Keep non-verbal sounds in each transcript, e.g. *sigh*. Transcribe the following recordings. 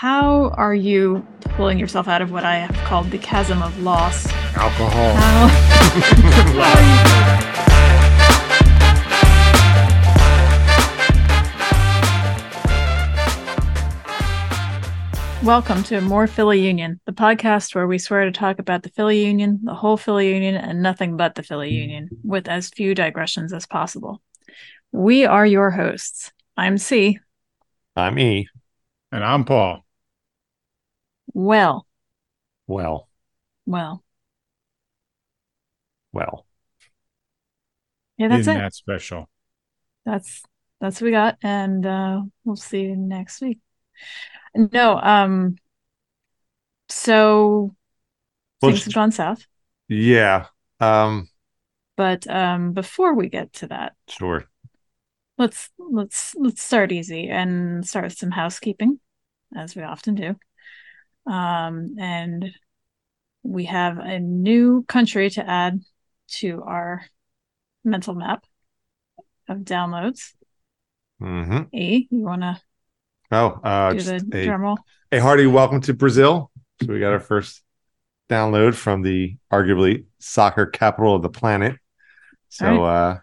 how are you pulling yourself out of what I have called the chasm of loss? Alcohol. How, how are you- Welcome to More Philly Union, the podcast where we swear to talk about the Philly Union, the whole Philly Union, and nothing but the Philly Union, with as few digressions as possible. We are your hosts. I'm C. I'm E. And I'm Paul. Well, Well, well, well. yeah, that's Isn't it. that special? That's that's what we got, and uh, we'll see you next week. No, um, so Well, things sh- have gone south, Yeah. Um, but um, before we get to that, sure. let's let's let's start easy and start with some housekeeping as we often do um and we have a new country to add to our mental map of downloads hmm e you want to Oh, uh, do the a, drum roll a hearty welcome to Brazil. So we got our first download from the arguably soccer capital of the planet. So All uh,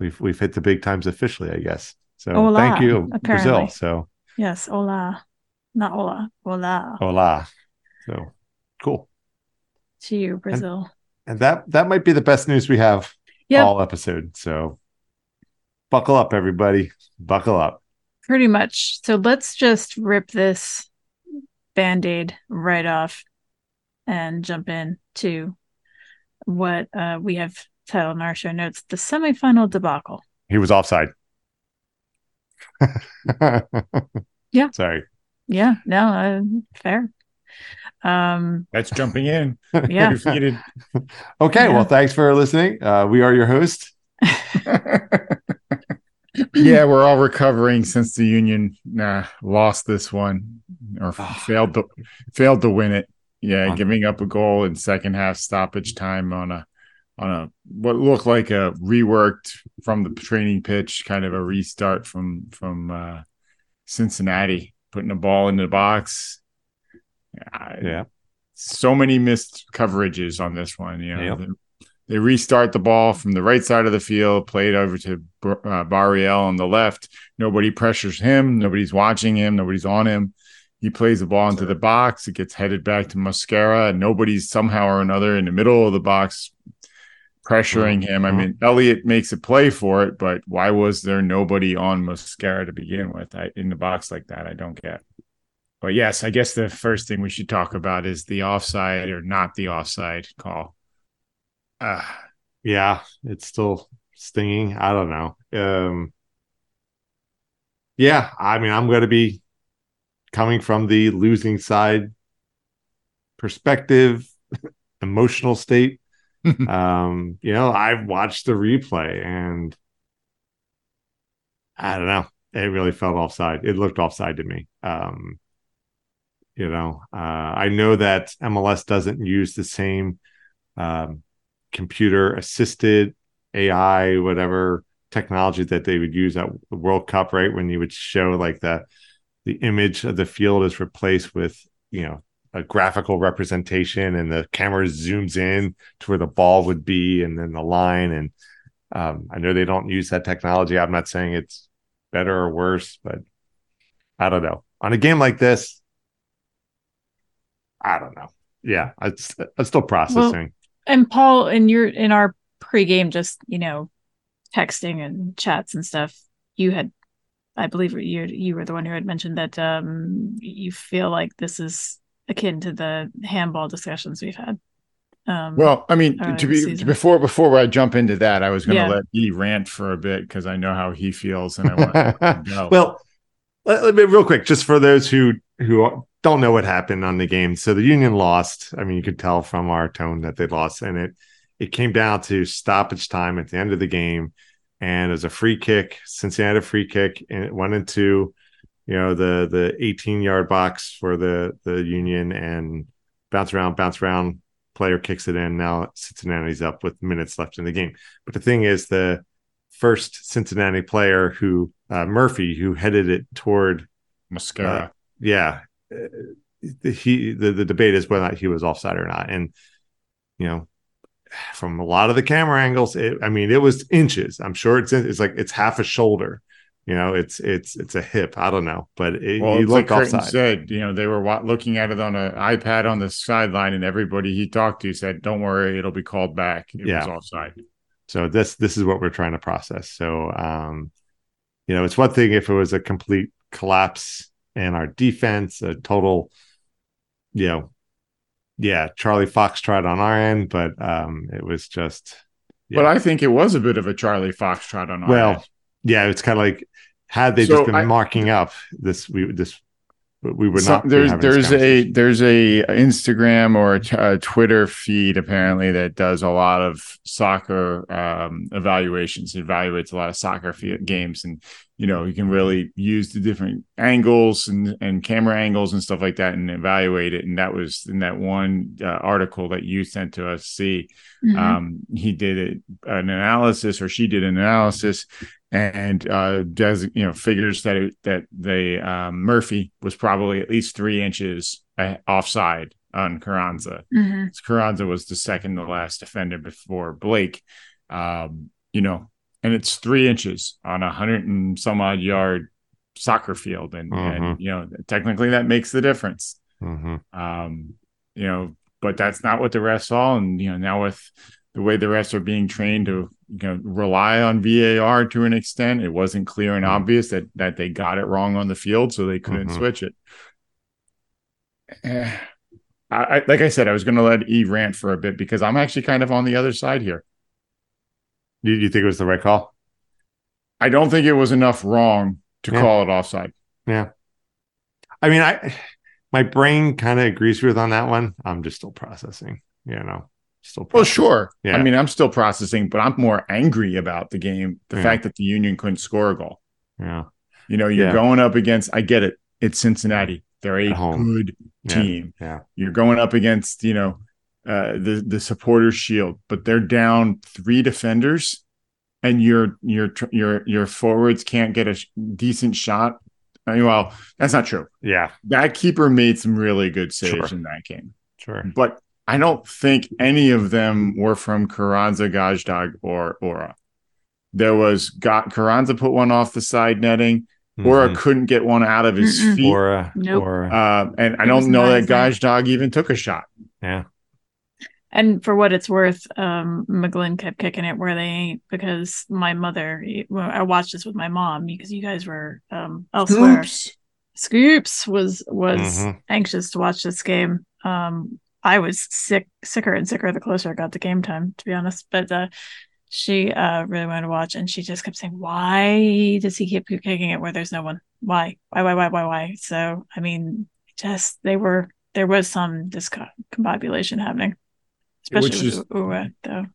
we've we've hit the big times officially, I guess. So thank you, apparently. Brazil. So yes hola not hola hola hola. So cool. to you brazil And that that might be the best news we have Yep. all episode. So buckle up, everybody. Buckle up. pretty much so let's just rip this band-aid right off and jump in to what uh, we have titled in our show notes the semifinal debacle He was offside. *laughs* Yeah. Sorry. Yeah no uh, fair um That's jumping in. *laughs* yeah Defeated. Okay. Yeah. Well, thanks for listening. Uh, we are your host. *laughs* yeah, we're all recovering since the Union nah, lost this one or Ah. failed to failed to win it. Yeah, giving up a goal in second half stoppage time on a on a what looked like a reworked from the training pitch, kind of a restart from from uh, Cincinnati, putting the ball in the box. Yeah. so many missed coverages on this one. You know, Yep. they, they restart the ball from the right side of the field, play it over to uh, Barreal on the left. Nobody pressures him. Nobody's watching him. Nobody's on him. He plays the ball into the box. It gets headed back to Mosquera, and nobody's somehow or another in the middle of the box pressuring him. I Mhm. mean, Elliott makes a play for it, but why was there nobody on Mosquera to begin with? I, in the box like that, I don't get. But yes, I guess the first thing we should talk about is the offside or not the offside call. Uh, Yeah. It's still stinging. I don't know. Um, yeah. I mean, I'm going to be coming from the losing side perspective, *laughs* emotional state. *laughs* um, you know, I've watched the replay and I don't know. It really felt offside. It looked offside to me. Um, you know, uh, I know that MLS doesn't use the same um, computer assisted AI, whatever technology that they would use at the World Cup, right? When you would show like the the image of the field is replaced with, you know, a graphical representation and the camera zooms in to where the ball would be and then the line. And um, I know they don't use that technology. I'm not saying it's better or worse, but I don't know. On a game like this, I don't know. Yeah, it's, it's still processing. and paul in your in our pregame just you know texting and chats and stuff you had i believe you you were the one who had mentioned that um you feel like this is akin to the handball discussions we've had um well, I mean, to be season. before before I jump into that, I was going to Yeah. let he rant for a bit because I know how he feels, and I want to *laughs* go. well, let, let me real quick, just for those who who don't know what happened on the game. So the Union lost. I mean, you could tell from our tone that they lost, and it it came down to stoppage time at the end of the game, and it was a free kick. Cincinnati had a free kick, and it went into you know the the 18 yard box for the the Union and bounce around, bounce around. Player kicks it in. Now Cincinnati's up with minutes left in the game. But the thing is, the first Cincinnati player who uh, Murphy, who headed it toward Mosquera. yeah, uh, he the, the debate is whether or not he was offside or not, and you know from a lot of the camera angles, it, I mean, it was inches. I'm sure it's it's like it's half a shoulder. You know, it's it's it's a hip. I don't know, but it, Well, it's looked like offside. said, you know, they were looking at it on an iPad on the sideline, and everybody he talked to said, "Don't worry, it'll be called back." It Yeah. was offside. So this this is what we're trying to process. So um, you know, it's one thing if it was a complete collapse in our defense, a total, you know, yeah, Charlie Fox tried on our end, but um, it was just But I think it was a bit of a Charlie Foxtrot on our end. Well, end. yeah, it's kind of like had they So just been I- marking up this, we this we would So not. be there's there's a there's a Instagram or a, t- a Twitter feed apparently that does a lot of soccer um, evaluations. It evaluates a lot of soccer fe- games, and you know you can really use the different angles and and camera angles and stuff like that, and evaluate it. And that was in that one uh, article that you sent to us. See, Mhm. um, he did it, an analysis or she did an analysis and uh does you know figures that it, that they um, Murphy was probably at least three inches uh, offside on Carranza. Mhm. Carranza was the second to last defender before Blake. Um, you know, and it's three inches on a hundred and some odd yard soccer field, and and Mhm. you know technically that makes the difference Mhm. um, you know, but that's not what the refs saw. And, you know, now with the way the refs are being trained to, you know, rely on VAR to an extent, it wasn't clear and Mhm. obvious that, that they got it wrong on the field. So they couldn't Mhm. switch it. Eh, I, I, like I said, I was going to let E rant for a bit because I'm actually kind of on the other side here. You, you think it was the right call? I don't think it was enough wrong to Yeah. call it offside. Yeah. I mean, I my brain kind of agrees with on that one. I'm just still processing. You know, still. Well, sure. Yeah. I mean, I'm still processing, but I'm more angry about the game. The Yeah. fact that the Union couldn't score a goal. Yeah. You know, you're Yeah. going up against, I get it. It's Cincinnati. They're a good team. Yeah. You're going up against, you know, uh, the the supporters shield, but they're down three defenders and your your your your forwards can't get a sh- decent shot. I mean, well, that's not true. Yeah. That keeper made some really good saves Sure. in that game. Sure. But I don't think any of them were from Carranza, Gazdag, or Uhre. There was got Carranza put one off the side netting. Uhre Mhm. couldn't get one out of his Mm-mm. feet. Or Nope. or Uh, and I It was don't know that not Gazdag even took a shot. yeah. And for what it's worth, um, McGlynn kept kicking it where they ain't because my mother, I watched this with my mom because you guys were um, elsewhere. Oops. Scoops was was Mhm. anxious to watch this game. Um, I was sick, sicker and sicker the closer I got to game time, to be honest. But uh, she uh, really wanted to watch, and she just kept saying, "Why does he keep kicking it where there's no one? Why? Why? Why? Why? Why? Why?" So, I mean, just they were there was some discombobulation happening, especially Which with is- Ua, though.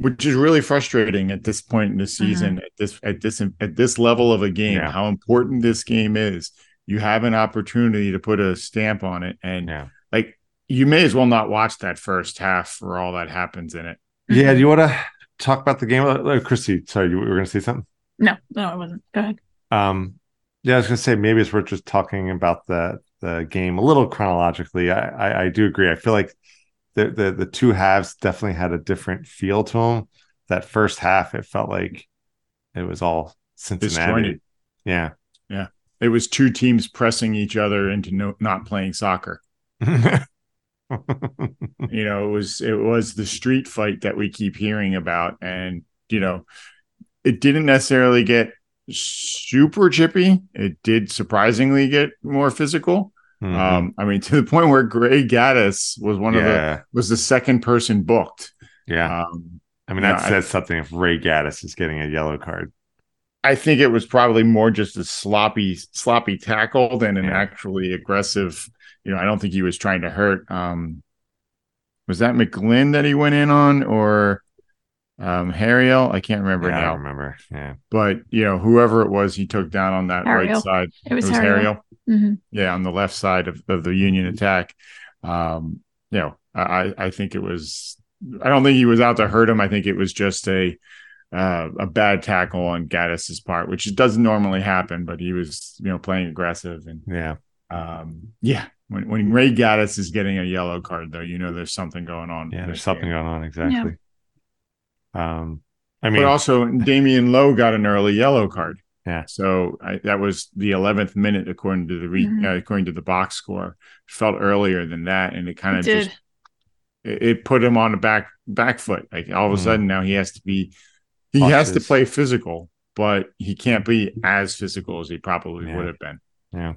Which is really frustrating at this point in the season, at this at this at this level of a game, Yeah. how important this game is. You have an opportunity to put a stamp on it, and Yeah. Like you may as well not watch that first half for all that happens in it. Yeah. Do you want to talk about the game? Uh, Christy, sorry, you were going to say something. No, no, it wasn't. Go ahead. Um, yeah, I was going to say maybe it's worth just talking about the the game a little chronologically. I I, I do agree. I feel like the, the the two halves definitely had a different feel to them. That first half, it felt like it was all Cincinnati. Disjointed. Yeah. It was two teams pressing each other into no, not playing soccer. *laughs* you know it was it was the street fight that we keep hearing about and you know it didn't necessarily get super chippy it did surprisingly get more physical Mhm. um i mean *laughs* to the point where gray gaddis was one of the was the second person booked Yeah. um I mean, that I- says something if Ray Gaddis is getting a yellow card. I think it was probably more just a sloppy sloppy tackle than an Yeah. actually aggressive you know i don't think he was trying to hurt um was that mcglynn that he went in on or um harriel i can't remember Yeah, I now. don't remember. Yeah. but you know whoever it was he took down on that right side. It was, it was Harriel. harriel hmm yeah on the left side of, of the union attack. Um you know i i think it was i don't think he was out to hurt him. I think it was just a uh, a bad tackle on Gaddis's part, which doesn't normally happen, but he was, you know, playing aggressive and Yeah. Um, yeah, when when Ray Gaddis is getting a yellow card, though, you know there's something going on. Yeah, there's something game. going on exactly. Um, I mean, but also Damion Lowe got an early yellow card. Yeah. So I, that was the 11th minute according to the re, Mhm. uh, according to the box score. Felt earlier than that, and it kind of just it, it put him on the back back foot. Like all of a Mhm. sudden now he has to be he Off has to play physical, but he can't be as physical as he probably Yeah. would have been. yeah.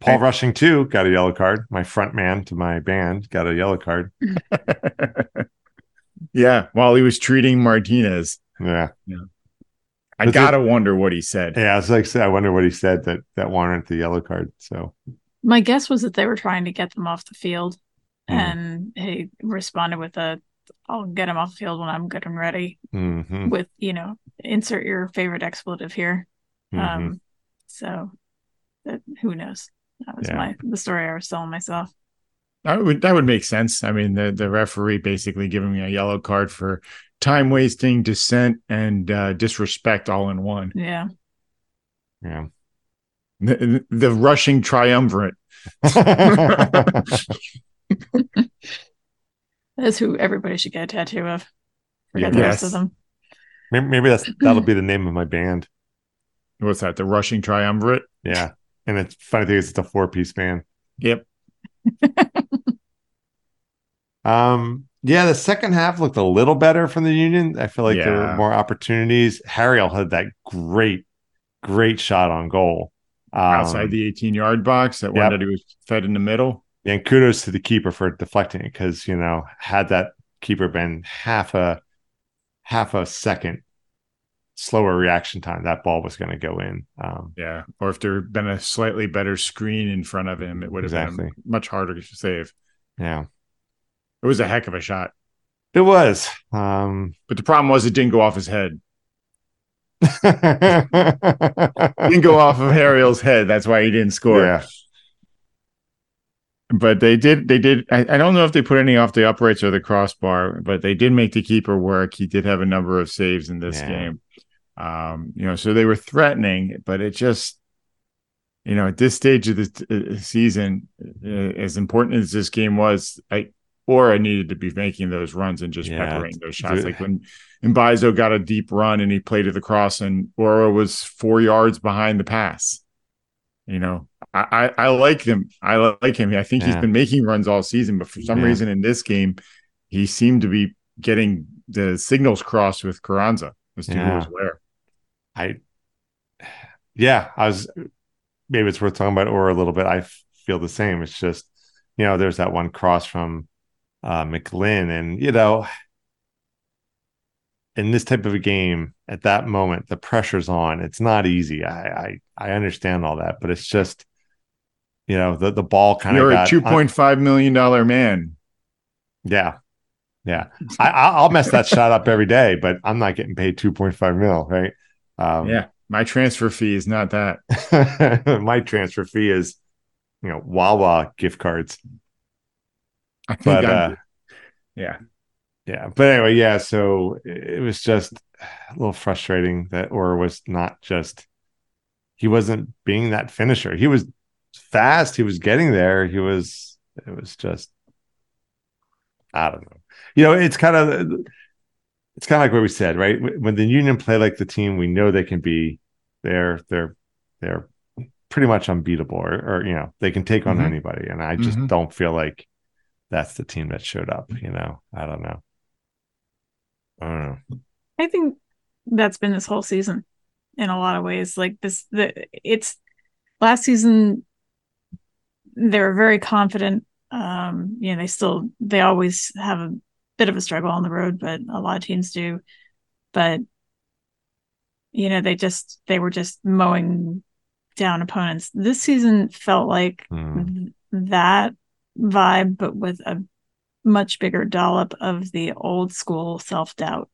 Paul Rushing too got a yellow card. My front man to my band got a yellow card. *laughs* *laughs* yeah, while he was treating Martinez, Yeah, yeah. I Was gotta wonder what he said. yeah. I was like, I wonder what he said that that warranted the yellow card. So My guess was that they were trying to get them off the field, Mhm. and he responded with a, "I'll get him off the field when I'm good and ready." mhm, With you know, insert your favorite expletive here. mhm. Um, so that who knows? That was Yeah. my the story I was telling myself. That would that would make sense. I mean, the the referee basically giving me a yellow card for time wasting, dissent, and uh, disrespect all in one. Yeah, yeah. The, the rushing triumvirate. *laughs* *laughs* *laughs* that's who everybody should get a tattoo of. Forget Yeah. the rest of them. maybe, maybe that's that'll be the name of my band. *laughs* What's that? The rushing triumvirate. Yeah, and it's funny thing is it's a four piece band. Yep. *laughs* Um, yeah, the second half looked a little better from the Union. I feel like there were more opportunities. Harriel had that great, great shot on goal. Um, Outside the 18 yard box, that one Yep. that he was fed in the middle. And kudos to the keeper for deflecting it because you know had that keeper been half a half a second slower reaction time, that ball was going to go in. Um, Yeah. Or if there had been a slightly better screen in front of him, it would have Exactly. been much harder to save. yeah, It was a heck of a shot. it was. Um, But the problem was it didn't go off his head. It *laughs* didn't go off of Harriel's head. That's why he didn't score. yeah, but they did they did I, I don't know if they put any off the uprights or the crossbar but they did make the keeper work he did have a number of saves in this Yeah. game um you know so they were threatening but it just you know at this stage of the uh, season uh, as important as this game was i Uhre needed to be making those runs and just Yeah. peppering those shots. Dude. Like when Mbaizo got a deep run and he played to the cross, and Uhre was four yards behind the pass. You know, I, I, I like him. I like him. I think he's been making runs all season, but for some Yeah. reason in this game, he seemed to be getting the signals crossed with Carranza as to who was where. I, yeah, I was. Maybe it's worth talking about Uhre a little bit. I feel the same. It's just, you know, there's that one cross from uh, McLean, and you know, in this type of a game, at that moment, the pressure's on. It's not easy. I I, I understand all that, but it's just, you know, the the ball kind of You're a got two point five million dollar man. yeah. Yeah, I, I- I'll mess that shot up every day, but I'm not getting paid 2.5 mil, right? Um, yeah, my transfer fee is not that. *laughs* my transfer fee is you know wawa gift cards I think but uh yeah, yeah but anyway yeah so it was just a little frustrating that or was not just he wasn't being that finisher. He was fast. He was getting there. He was it was just i don't know. You know it's kind of it's kind of like what we said right? When the union play like the team we know they can be they're they're they're pretty much unbeatable or, or you know they can take on Mhm. anybody. And i just Mhm. don't feel like that's the team that showed up you know? I don't know i don't know I think that's been this whole season in a lot of ways. Like this, the it's last season they were very confident. Um, you know, they still they always have a bit of a struggle on the road, but a lot of teams do. But you know, they just they were just mowing down opponents. This season felt like Hmm. th- that vibe, but with a much bigger dollop of the old school self doubt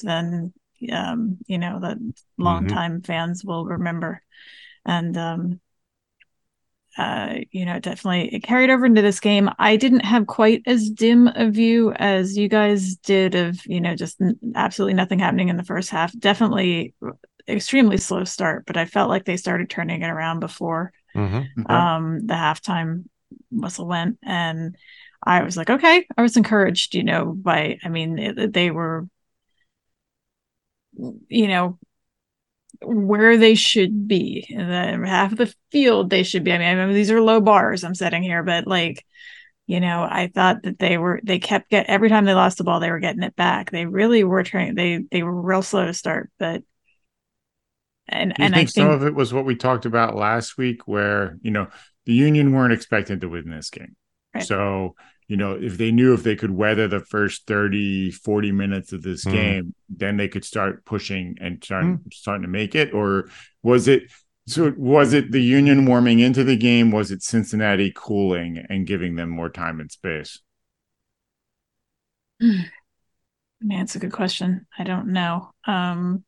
than um, you know that longtime fans will remember. And um, uh, you know, definitely it carried over into this game. I didn't have quite as dim a view as you guys did of you know just n- absolutely nothing happening in the first half. Definitely extremely slow start, but I felt like they started turning it around before Mhm. Okay. um the halftime whistle went and i was like okay. I was encouraged you know by i mean it, they were you know where they should be the half of the field they should be. I mean i remember these are low bars i'm setting here but like you know i thought that they were they kept get every time they lost the ball they were getting it back. They really were trying they they were real slow to start but and Do you and think, i think some of it was what we talked about last week, where you know the Union weren't expected to win this game, Right. so you know if they knew if they could weather the first 30 40 minutes of this Hmm. game then they could start pushing and start, Hmm. starting to make it. Or was it so was it the union warming into the game? Was it cincinnati cooling and giving them more time and space? Man it's a good question. I don't know. Um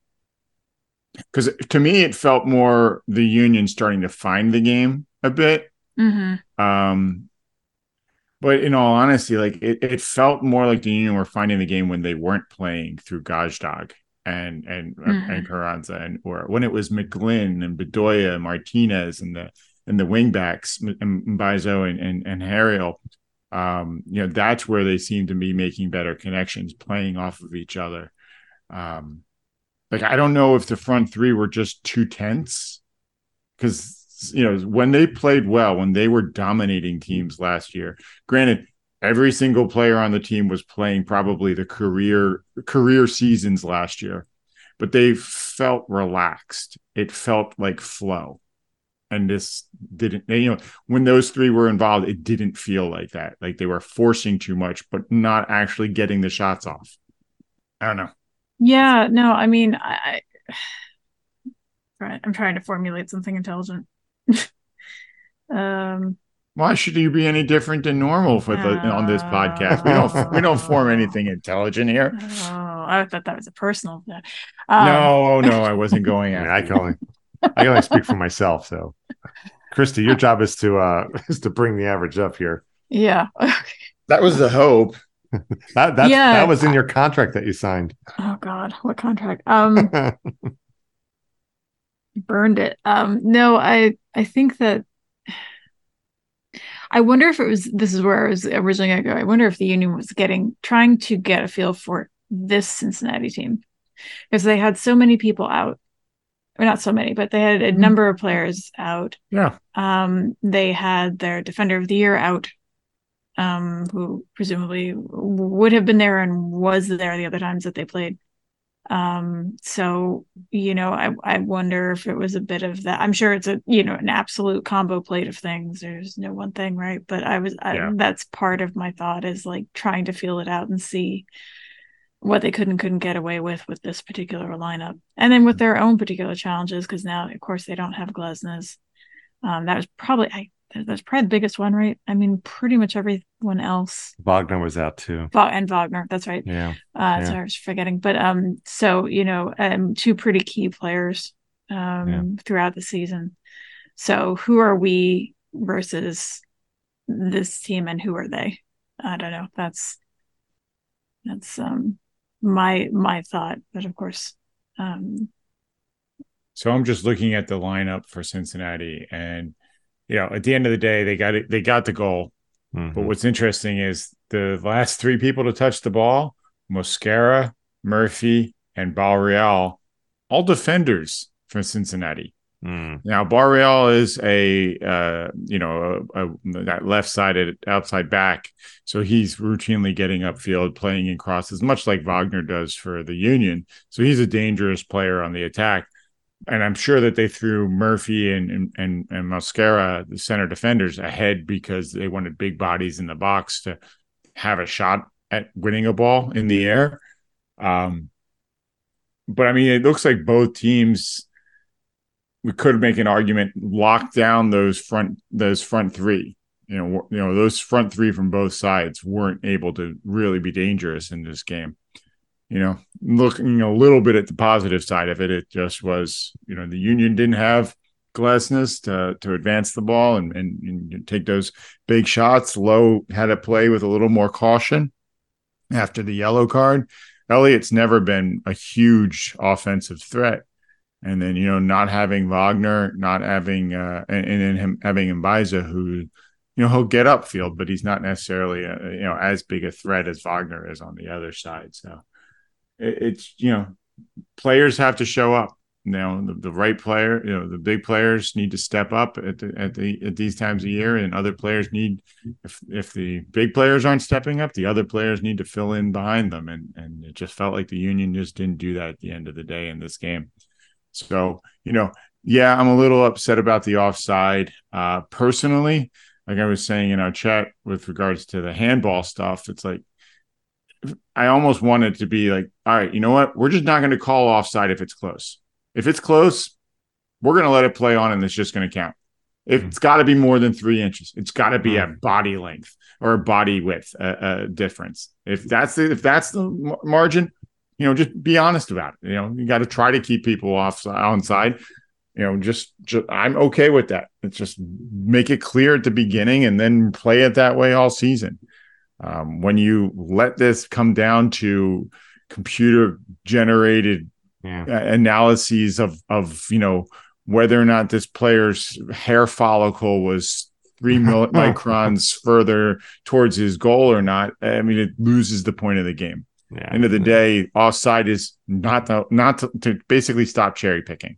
because to me it felt more the union starting to find the game a bit. Mhm. Um, but in all honesty, like it, it felt more like the Union were finding the game when they weren't playing through Gazdag and and Mhm. and Carranza and or when it was McGlynn and Bedoya, Martinez and the and the wingbacks M- Mbaizo and and and Harriel. Um, you know, that's where they seem to be making better connections, playing off of each other. Um, like I don't know if the front three were just too tense because you know when they played well, when they were dominating teams last year. Granted, every single player on the team was playing probably the career career seasons last year, but they felt relaxed. It felt like flow. And this didn't, you know, when those three were involved, it didn't feel like that. Like they were forcing too much, but not actually getting the shots off. I don't know. Yeah, no, I mean, I, I *sighs* I'm trying to formulate something intelligent. *laughs* um, Why should you be any different than normal for the, on this podcast? We don't we don't form anything intelligent here. *laughs* oh, I thought that was a personal. thing. Um, no, no, *laughs* I wasn't going I, mean. I can only I can only speak for myself. So, Christy, your job is to uh is to bring the average up here. Yeah. That was the hope. That that's, Yeah. that was in your contract that you signed. oh God, what contract? Um, burned it. Um, no, I I think that I wonder if it was this is where I was originally gonna go. I wonder if the union was getting trying to get a feel for this Cincinnati team because they had so many people out. Or not so many, but they had a Mhm. number of players out. Yeah. Um, they had their defender of the year out, um, who presumably would have been there and was there the other times that they played. Um, so you know, I I wonder if it was a bit of that. I'm sure it's a you know an absolute combo plate of things. There's no one thing, right? But I was I, Yeah. that's part of my thought is like trying to feel it out and see what they could and couldn't get away with with this particular lineup, and then with their own particular challenges because now, of course, they don't have Glesnes. Um, that was probably I that's probably the biggest one, right? I mean, pretty much everyone else, Wagner was out too. And Wagner. That's right. Yeah. Uh, Yeah. so I was forgetting, but um, so you know, um, two pretty key players um Yeah. throughout the season. So who are we versus this team, and who are they? I don't know. That's that's um my my thought, but of course, um, So I'm just looking at the lineup for Cincinnati, and you know, at the end of the day, they got it. They got the goal. Mhm. But what's interesting is the last three people to touch the ball: Mosquera, Murphy, and Barreal, all defenders from Cincinnati. Mm. Now Barreal is a uh, you know a, a, that left sided outside back, so he's routinely getting upfield, playing in crosses, much like Wagner does for the Union. So he's a dangerous player on the attack, and I'm sure that they threw Murphy and and and, and Mosquera, the center defenders, ahead because they wanted big bodies in the box to have a shot at winning a ball in the air. Um, but I mean, it looks like both teams we could make an argument lock down those front those front three you know you know those front three from both sides weren't able to really be dangerous in this game you know looking a little bit at the positive side of it it just was you know the union didn't have Glesnes to to advance the ball and and, and take those big shots. Low had to play with a little more caution after the yellow card. Elliott's never been a huge offensive threat. And then you know not having Wagner, not having uh, and, and then him having Mbaizo, who you know he'll get upfield, but he's not necessarily a, you know as big a threat as Wagner is on the other side. So it's you know players have to show up. You know the, the right player, you know the big players need to step up at the, at the at these times of year, and other players need if if the big players aren't stepping up, the other players need to fill in behind them, and and it just felt like the Union just didn't do that at the end of the day in this game. So, you know, yeah, I'm a little upset about the offside. Uh, personally, like I was saying in our chat with regards to the handball stuff, it's like I almost want it to be like, all right, you know what? We're just not going to call offside if it's close. If it's close, we're going to let it play on and it's just going to count. If it's got to be more than three inches, it's got to be a body length or a body width uh, uh, difference. If that's the, if that's the margin, you know, just be honest about it. You know, you got to try to keep people off on side. You know, just, just I'm okay with that. It's just make it clear at the beginning and then play it that way all season. Um, when you let this come down to computer generated yeah. analyses of of you know whether or not this player's hair follicle was three *laughs* microns further towards his goal or not, I mean, it loses the point of the game. Yeah. End of the day, offside is not the not to, to basically stop cherry picking.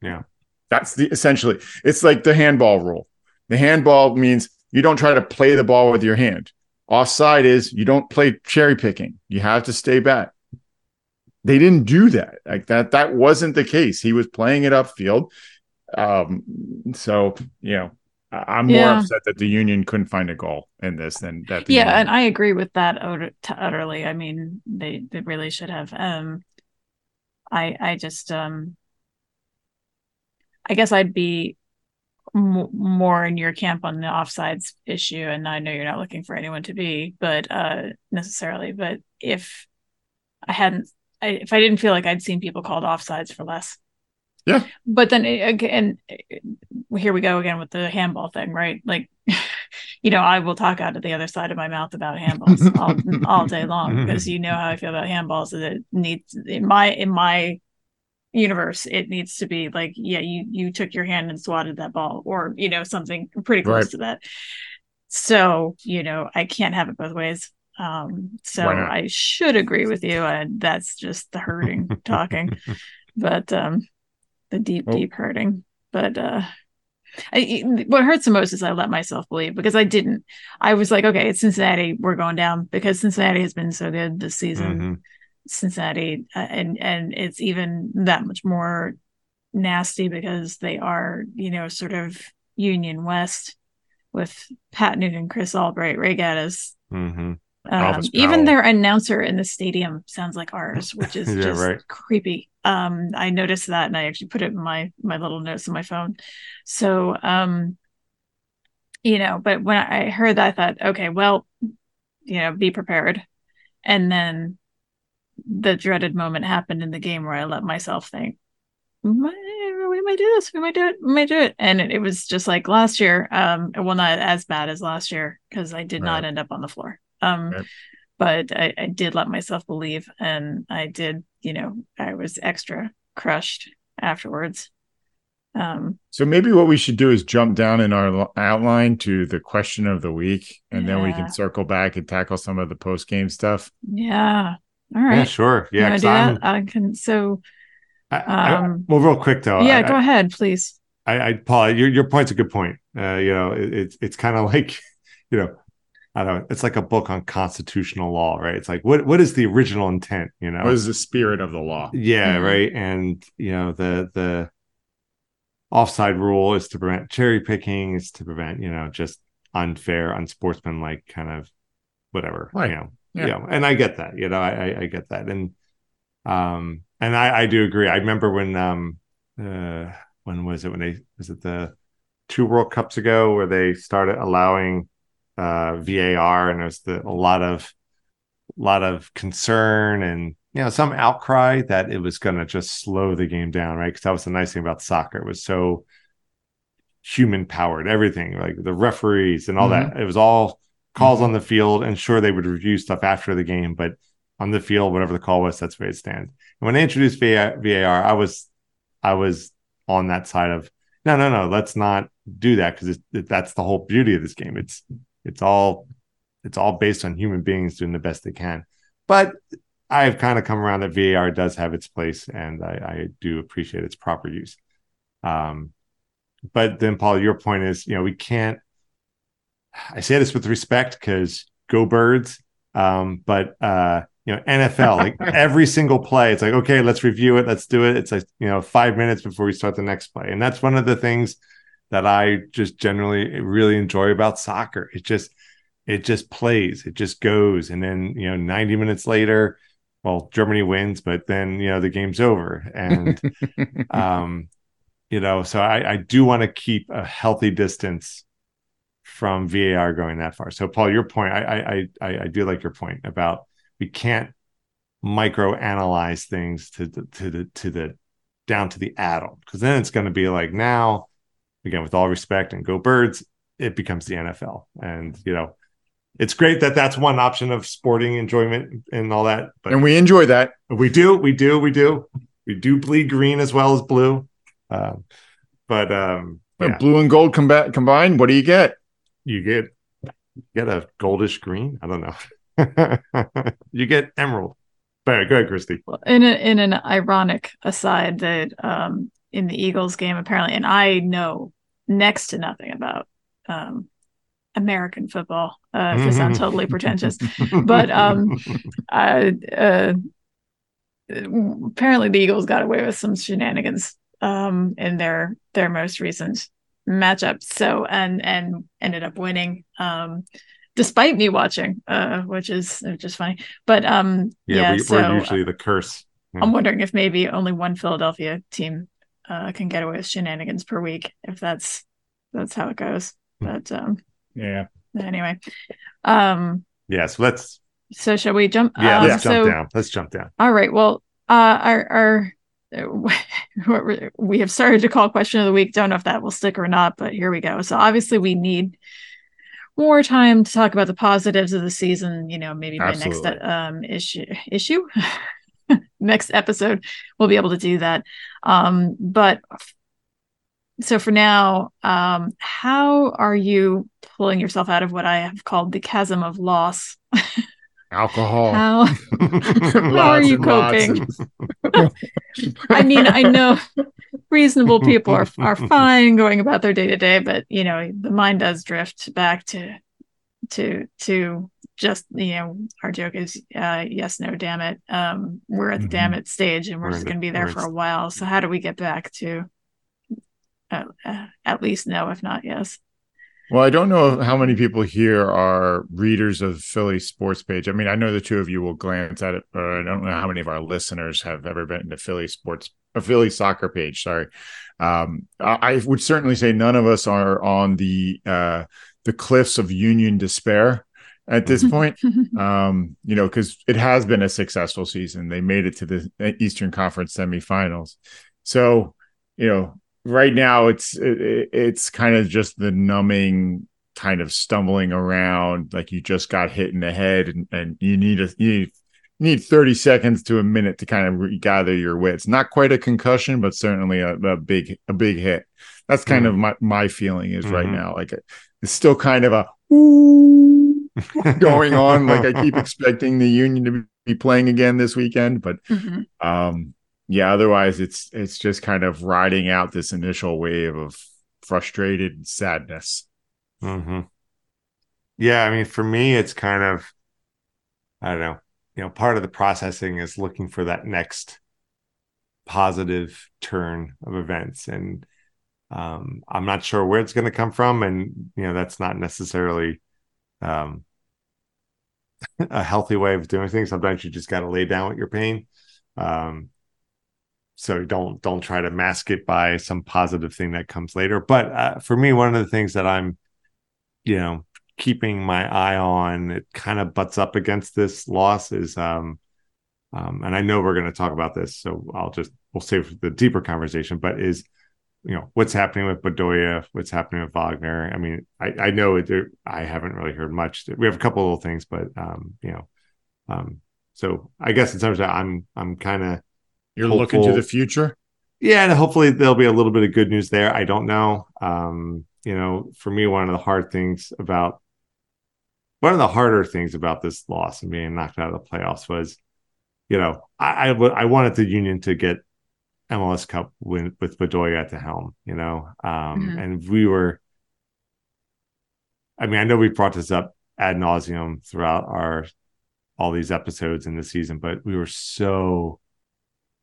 Yeah. That's the essentially it's like the handball rule. The handball means you don't try to play the ball with your hand. Offside is you don't play cherry picking. You have to stay back. They didn't do that. Like that, that wasn't the case. He was playing it upfield. Um, so you know, I'm more yeah. upset that the union couldn't find a goal in this than that. yeah, union... and I agree with that utterly. I mean, they they really should have. Um, I I just um, I guess I'd be m- more in your camp on the offsides issue, and I know you're not looking for anyone to be, but uh, necessarily. But if I hadn't, I, if I didn't feel like I'd seen people called offsides for less, yeah. But then again, here we go again with the handball thing, right? Like, *laughs* you know, I will talk out of the other side of my mouth about handballs all, all day long *laughs* because you know how I feel about handballs. That it needs in my in my universe, it needs to be like, yeah, you you took your hand and swatted that ball, or you know, something pretty close right. to that. So you know, I can't have it both ways. Um, so I should agree with you, and that's just the hurting talking. *laughs* But um, the deep, deep hurting. But uh, I, what hurts the most is I let myself believe because I didn't. I was like, okay, it's Cincinnati. We're going down because Cincinnati has been so good this season. Mm-hmm. Cincinnati, uh, and and it's even that much more nasty because they are, you know, sort of Union West with Pat Noonan, Chris Albright, Ray Gaddis, mm-hmm. Um, even their announcer in the stadium sounds like ours, *laughs* which is yeah, just right. creepy. Um, I noticed that, and I actually put it in my my little notes on my phone. So, um, you know, but when I heard that, I thought, okay, well, you know, be prepared. And then the dreaded moment happened in the game where I let myself think, we might do this, we might do it, we might do it. And it, it was just like last year. Um, well, not as bad as last year because I did right. not end up on the floor. Um, right. But I, I did let myself believe, and I did, you know, I was extra crushed afterwards. Um, so maybe what we should do is jump down in our outline to the question of the week, and yeah. then we can circle back and tackle some of the post game stuff. Yeah. All right. Yeah, sure. Yeah. Do that? I can. So. I, um, I, well, real quick though. Yeah, go ahead, please. I, I, Paul, your your point's a good point. Uh, you know, it, it's it's kind of like, you know, I don't know. It's like a book on constitutional law, right? It's like what what is the original intent? You know, what is the spirit of the law? Yeah, mm-hmm. right. And you know the the offside rule is to prevent cherry picking, is to prevent you know just unfair, unsportsmanlike kind of whatever. Right. You know, yeah. You know, and I get that. You know, I, I get that, and um, and I I do agree. I remember when um uh when was it when they was it the two World Cups ago where they started allowing uh, VAR, and there's the, a lot of lot of concern and you know some outcry that it was going to just slow the game down, right? Because that was the nice thing about soccer; it was so human powered. Everything like the referees and all mm-hmm. that, it was all calls mm-hmm. on the field. And sure, they would review stuff after the game, but on the field, whatever the call was, that's where it stands. And when they introduced VAR, I was I was on that side of no, no, no. Let's not do that because it, that's the whole beauty of this game. It's it's all it's all based on human beings doing the best they can. But I've kind of come around that VAR does have its place, and I, I do appreciate its proper use. Um, but then, Paul, your point is, you know, we can't. I say this with respect because go birds. Um, but uh, you know, NFL, like *laughs* every single play, it's like, okay, let's review it, let's do it. It's like, you know, five minutes before we start the next play. And that's one of the things that I just generally really enjoy about soccer. It just it just plays, it just goes. And then, you know, 90 minutes later, well, Germany wins, but then, you know, the game's over. And *laughs* um, you know, so I, I do want to keep a healthy distance from VAR going that far. So Paul, your point, I I I, I do like your point about we can't micro analyze things to the to the to the down to the atom because then it's going to be like now again with all respect and go birds it becomes the NFL and you know it's great that that's one option of sporting enjoyment and all that but and we enjoy that. We do we do we do. We do bleed green as well as blue. Um, but um yeah. blue and gold combat combined what do you get you get you get a goldish green i don't know *laughs* you get emerald. But go ahead, Christy. Well, in a, in an ironic aside, that um, in the Eagles game, apparently, and I know next to nothing about um, American football. Uh, to sound totally pretentious, *laughs* but um, I, uh, apparently the Eagles got away with some shenanigans um, in their their most recent matchup. So and and ended up winning. Um, despite me watching, uh, which is just funny. But um, yeah, yeah we, so, we're usually the curse. Yeah. I'm wondering if maybe only one Philadelphia team uh, can get away with shenanigans per week, if that's that's how it goes. Hmm. But um, yeah. Anyway, um, yeah. So let's. So shall we jump? Yeah, um, let's jump down. Let's jump down. All right. Well, uh, our our *laughs* we have started to call question of the week. Don't know if that will stick or not, but here we go. So obviously we need more time to talk about the positives of the season, you know, maybe my next um, issue issue *laughs* next episode we'll be able to do that. Um, but so for now, um, how are you pulling yourself out of what I have called the chasm of loss? *laughs* Alcohol. How, *laughs* how are you coping? *laughs* I mean, I know reasonable people are are *laughs* fine going about their day to day, but you know, the mind does drift back to to to just you know our joke is uh yes no damn it um we're at the mm-hmm. damn it stage and we're, we're just going to be there for a while so how do we get back to uh, uh, at least no if not yes well, I don't know how many people here are readers of Philly sports page. I mean, I know the two of you will glance at it, but I don't know how many of our listeners have ever been to Philly sports, a Philly soccer page. Sorry, um, I, would certainly say none of us are on the uh, the cliffs of Union despair at this *laughs* point. um, you know, because it has been a successful season. They made it to the Eastern Conference semifinals. So, you know, right now it's it, it's kind of just the numbing kind of stumbling around like you just got hit in the head and, and you need a you need, you need 30 seconds to a minute to kind of gather your wits not quite a concussion but certainly a, a big a big hit that's kind mm of my my feeling is mm-hmm. right now like it's still kind of a *laughs* going on like i keep expecting the union to be playing again this weekend but mm-hmm. um yeah, otherwise it's it's just kind of riding out this initial wave of frustrated sadness. Mm-hmm. Yeah, I mean, for me, it's kind of I don't know. You know, part of the processing is looking for that next positive turn of events, and um, I'm not sure where it's going to come from, and you know, that's not necessarily um, *laughs* a healthy way of doing things. Sometimes you just got to lay down with your pain. Um, so don't don't try to mask it by some positive thing that comes later but uh, for me one of the things that i'm you know keeping my eye on it kind of butts up against this loss is um, um and i know we're going to talk about this so i'll just we'll save the deeper conversation but is you know what's happening with Bedoya, what's happening with Wagner. I mean, I, I know there, I haven't really heard much. We have a couple little things, but um, you know, um, so I guess in terms of I'm I'm kind of you're hopeful. looking to the future. yeah, and hopefully there'll be a little bit of good news there. I don't know. Um, you know, for me, one of the hard things about one of the harder things about this loss and being knocked out of the playoffs was, you know, I, I, w- I wanted the Union to get MLS Cup win with Bedoya at the helm, you know, um, mm-hmm. and we were. I mean, I know we brought this up ad nauseum throughout our all these episodes in the season, but we were so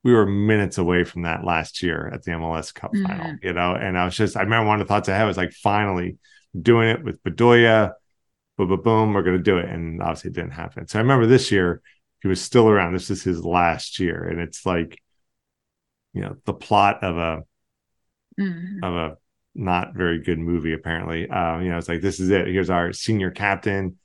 we were minutes away from that last year at the MLS Cup mm-hmm. final, you know. And I was just, I remember one of the thoughts I had was like, finally doing it with Bedoya, boom, boom, boom, we're going to do it. And obviously it didn't happen. So I remember this year, he was still around. This is his last year. And it's like, you know, the plot of a, mm-hmm. of a not very good movie, apparently. Uh, you know, it's like, this is it. Here's our senior captain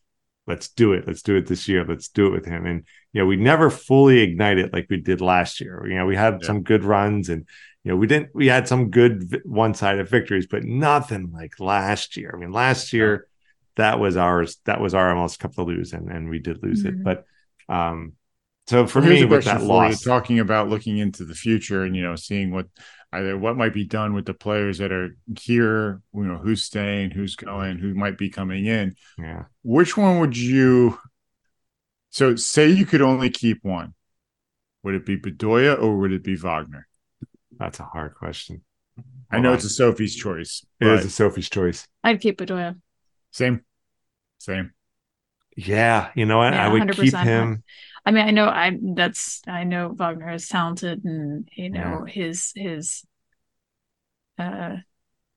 let's do it. Let's do it this year. Let's do it with him. And you know, we never fully ignite it like we did last year. You know, we had yeah. some good runs and you know, we didn't we had some good one-sided victories, but nothing like last year. I mean, last year that was ours, that was our almost cup to lose, and, and we did lose mm-hmm. it. But um so for well, me with that loss, talking about looking into the future and you know, seeing what either what might be done with the players that are here, you know, who's staying, who's going, who might be coming in. Yeah. Which one would you so say you could only keep one? Would it be Bedoya or would it be Wagner? That's a hard question. I know it's a Sophie's choice. It is a Sophie's choice. I'd keep Bedoya. Same. Same. Yeah, you know what? Yeah, I would 100%. keep him. I mean, I know I that's I know Wagner is talented, and you know yeah. his his uh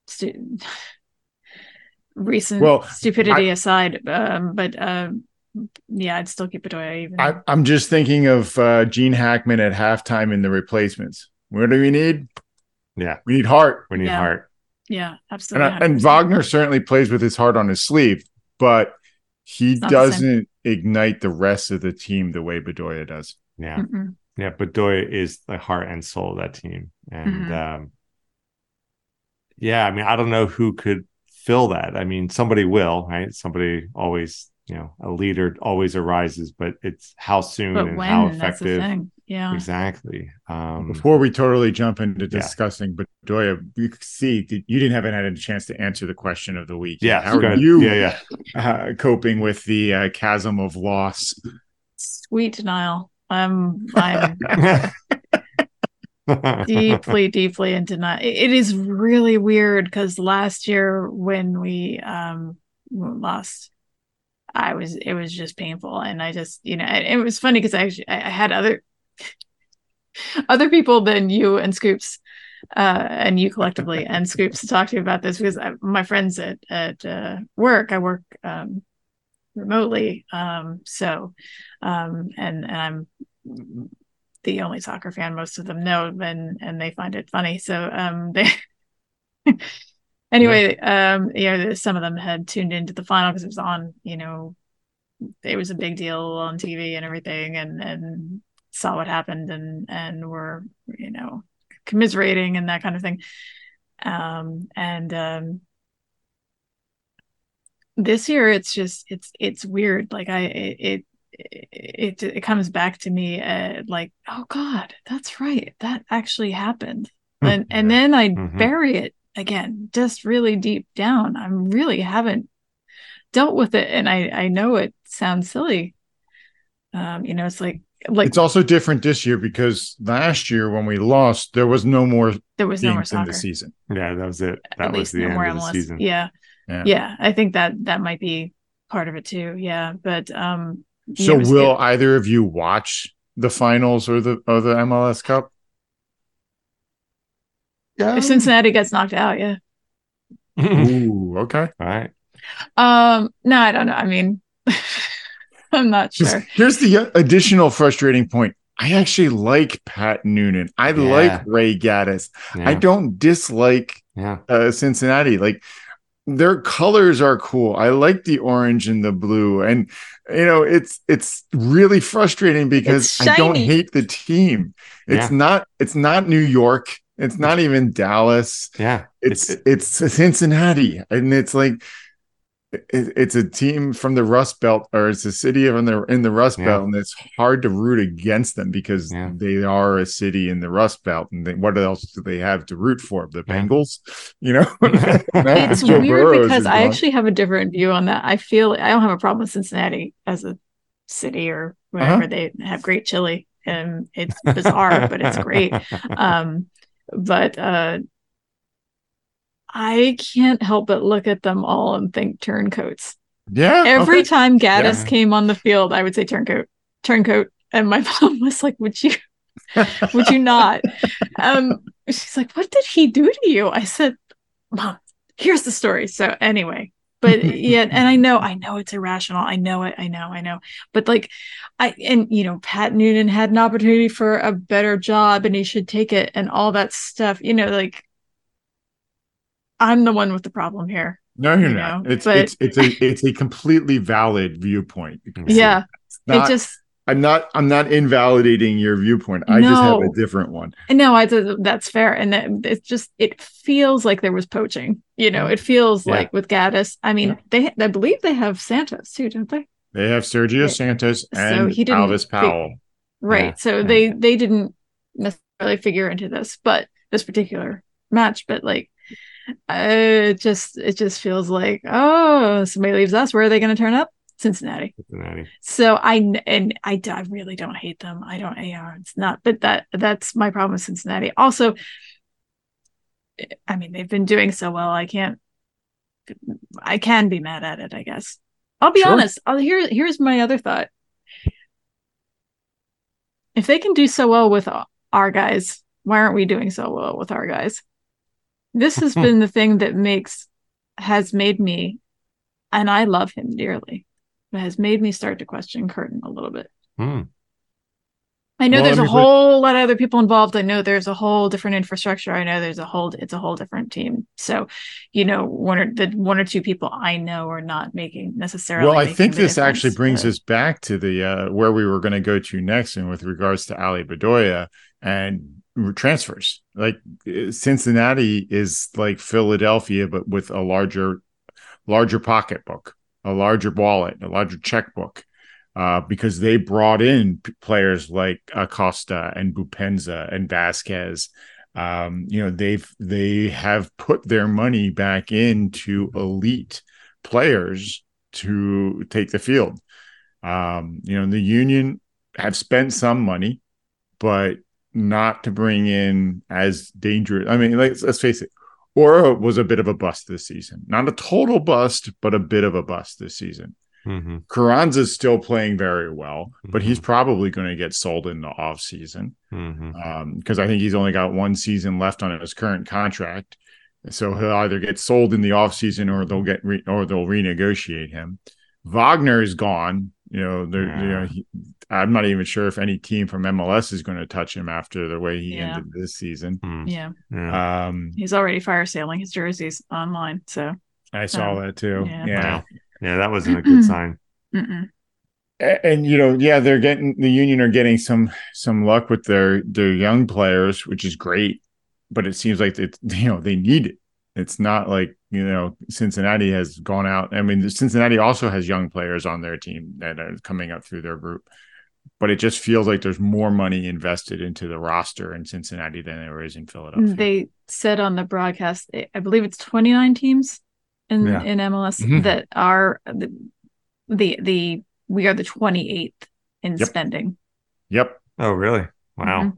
stu- *laughs* recent well, stupidity I, aside, um, but um, yeah, I'd still keep Bedoya. Even I, am just thinking of uh, Gene Hackman at halftime in the replacements. What do we need? Yeah, we need heart. We need yeah. heart. Yeah, absolutely. And, and, Wagner certainly plays with his heart on his sleeve, but he doesn't ignite the rest of the team the way Bedoya does. Yeah. Mm-mm. Yeah. Bedoya is the heart and soul of that team. And mm-hmm. um, yeah, I mean, I don't know who could fill that. I mean, somebody will, right? Somebody always, you know, a leader always arises, but it's how soon but and when, how effective. Yeah, exactly. Um, Before we totally jump into discussing yeah. Bedoya, you see you didn't haven't had a chance to answer the question of the week. Yeah, how are you? Yeah, yeah. Uh, coping with the uh, chasm of loss. Sweet denial. I'm. I'm *laughs* deeply, deeply in denial. It is really weird because last year when we um lost I was it was just painful and I just you know it, it was funny because I actually I had other *laughs* other people than you and Scoops, uh, and you collectively *laughs* and Scoops to talk to you about this because I, my friends at at uh, work, I work um, remotely, um, so um, and and I'm the only soccer fan most of them know, and and they find it funny. So um, they. *laughs* anyway, yeah. um, you know, some of them had tuned into the final because it was on, you know, it was a big deal on TV and everything, and and saw what happened and and were you know commiserating and that kind of thing um and um this year it's just it's it's weird like i it it it, comes back to me uh, like oh god that's right that actually happened hmm. and and then i mm-hmm. bury it again just really deep down i really haven't dealt with it and i i know it sounds silly um you know it's like like it's also different this year because last year when we lost, there was no more there was no more in the season. Yeah, that was it. That At was the no end of the season. Yeah. yeah. yeah. I think that that might be part of it too. Yeah. But um so will it, either of you watch the finals or the or the MLS Cup? Yeah. If Cincinnati gets knocked out, yeah. Ooh, okay. All right. Um, no, I don't know. I mean *laughs* I'm not sure. Here's the additional frustrating point. I actually like Pat Noonan. I yeah. like Ray Gaddis. Yeah. I don't dislike yeah. uh, Cincinnati. Like their colors are cool. I like the orange and the blue. And you know, it's it's really frustrating because I don't hate the team. It's yeah. not it's not New York. It's not even Dallas. Yeah. It's it's, it's Cincinnati. And it's like it, it's a team from the Rust Belt, or it's a city in the in the Rust Yeah. Belt, and it's hard to root against them because Yeah. they are a city in the Rust Belt, and they, what else do they have to root for? The Yeah. Bengals, you know. *laughs* it's Joe weird Burrows because I gone. actually have a different view on that. I feel I don't have a problem with Cincinnati as a city or whatever. Uh-huh. They have great chili and it's bizarre, but it's great. *laughs* Um, but uh, I can't help but look at them all and think turncoats. yeah. Every okay. time Gaddis Yeah. came on the field, I would say turncoat, turncoat. And my *laughs* mom was like, Would you would you not? *laughs* Um, she's like, What did he do to you? I said, Mom, here's the story. So anyway, but *laughs* yeah, and I know, I know it's irrational. I know it, I know, I know. But like I and you know, Pat Noonan had an opportunity for a better job and he should take it and all that stuff, you know, like I'm the one with the problem here. No, you're you not. know, It's but- it's it's a it's a completely valid viewpoint. Yeah. Not- it just I'm not I'm not invalidating your viewpoint. I just have a different one. No, I that's fair, and it's just it feels like there was poaching. You know, it feels Yeah. like with Gaddis. I mean, Yeah. they I believe they have Santos too, don't they? They have Sergio Right. Santos So and he didn't Alvas fi- Powell. Right. Yeah, So they they didn't necessarily figure into this, but this particular match, but like. Uh, it just it just feels like oh somebody leaves us where are they going to turn up Cincinnati Cincinnati. so I and I really don't hate them. I don't. Yeah, it's not. But that that's my problem with Cincinnati. Also, I mean they've been doing so well. I can't. I can be mad at it. I guess. I'll be Sure. honest. I'll here. Here's my other thought. If they can do so well with our guys, why aren't we doing so well with our guys? This has *laughs* been the thing that makes has made me, and I love him dearly has made me start to question Curtin a little bit. Hmm. I know Well, there's let a me put- whole lot of other people involved. I know there's a whole different infrastructure. I know there's a whole it's a whole different team. So, you know, one or the one or two people I know are not making necessarily. Well, I think this actually brings but- us back to the uh, where we were going to go to next, and with regards to Ali Bedoya and transfers. Like uh, Cincinnati is like Philadelphia, but with a larger, larger pocketbook, a larger wallet, a larger checkbook, uh, because they brought in players like Acosta and Boupendza and Vazquez. Um, you know, they've they have put their money back into elite players to take the field. Um, you know, the union have spent some money, but not to bring in as dangerous. I mean, let's, let's face it, Uhre was a bit of a bust this season. Not a total bust, but a bit of a bust this season. Mhm. Carranza's still playing very well, but he's Mhm. probably going to get sold in the off season Mhm. because I think he's only got one season left on his current contract. So he'll either get sold in the offseason or they'll get re- or they'll renegotiate him. Wagner is gone. You know, they're, you know he, I'm not even sure if any team from MLS is going to touch him after the way he Yeah. ended this season. Hmm. Yeah, Yeah. Um, he's already fire sailing his jerseys online. So, I saw Oh, that too. yeah. Yeah. Wow. Yeah, that wasn't a good *clears throat* sign. mm-mm. A- and you know yeah they're getting the union are getting some some luck with their their young players which is great but it seems like it's *laughs* you know they need it it's not like you know cincinnati has gone out i mean cincinnati also has young players on their team that are coming up through their group but it just feels like there's more money invested into the roster in cincinnati than there is in philadelphia they said on the broadcast, I believe it's 29 teams in Yeah. in MLS Mhm. that are the, the the we are the 28th in Yep. spending. yep Oh, really? Wow. Mhm.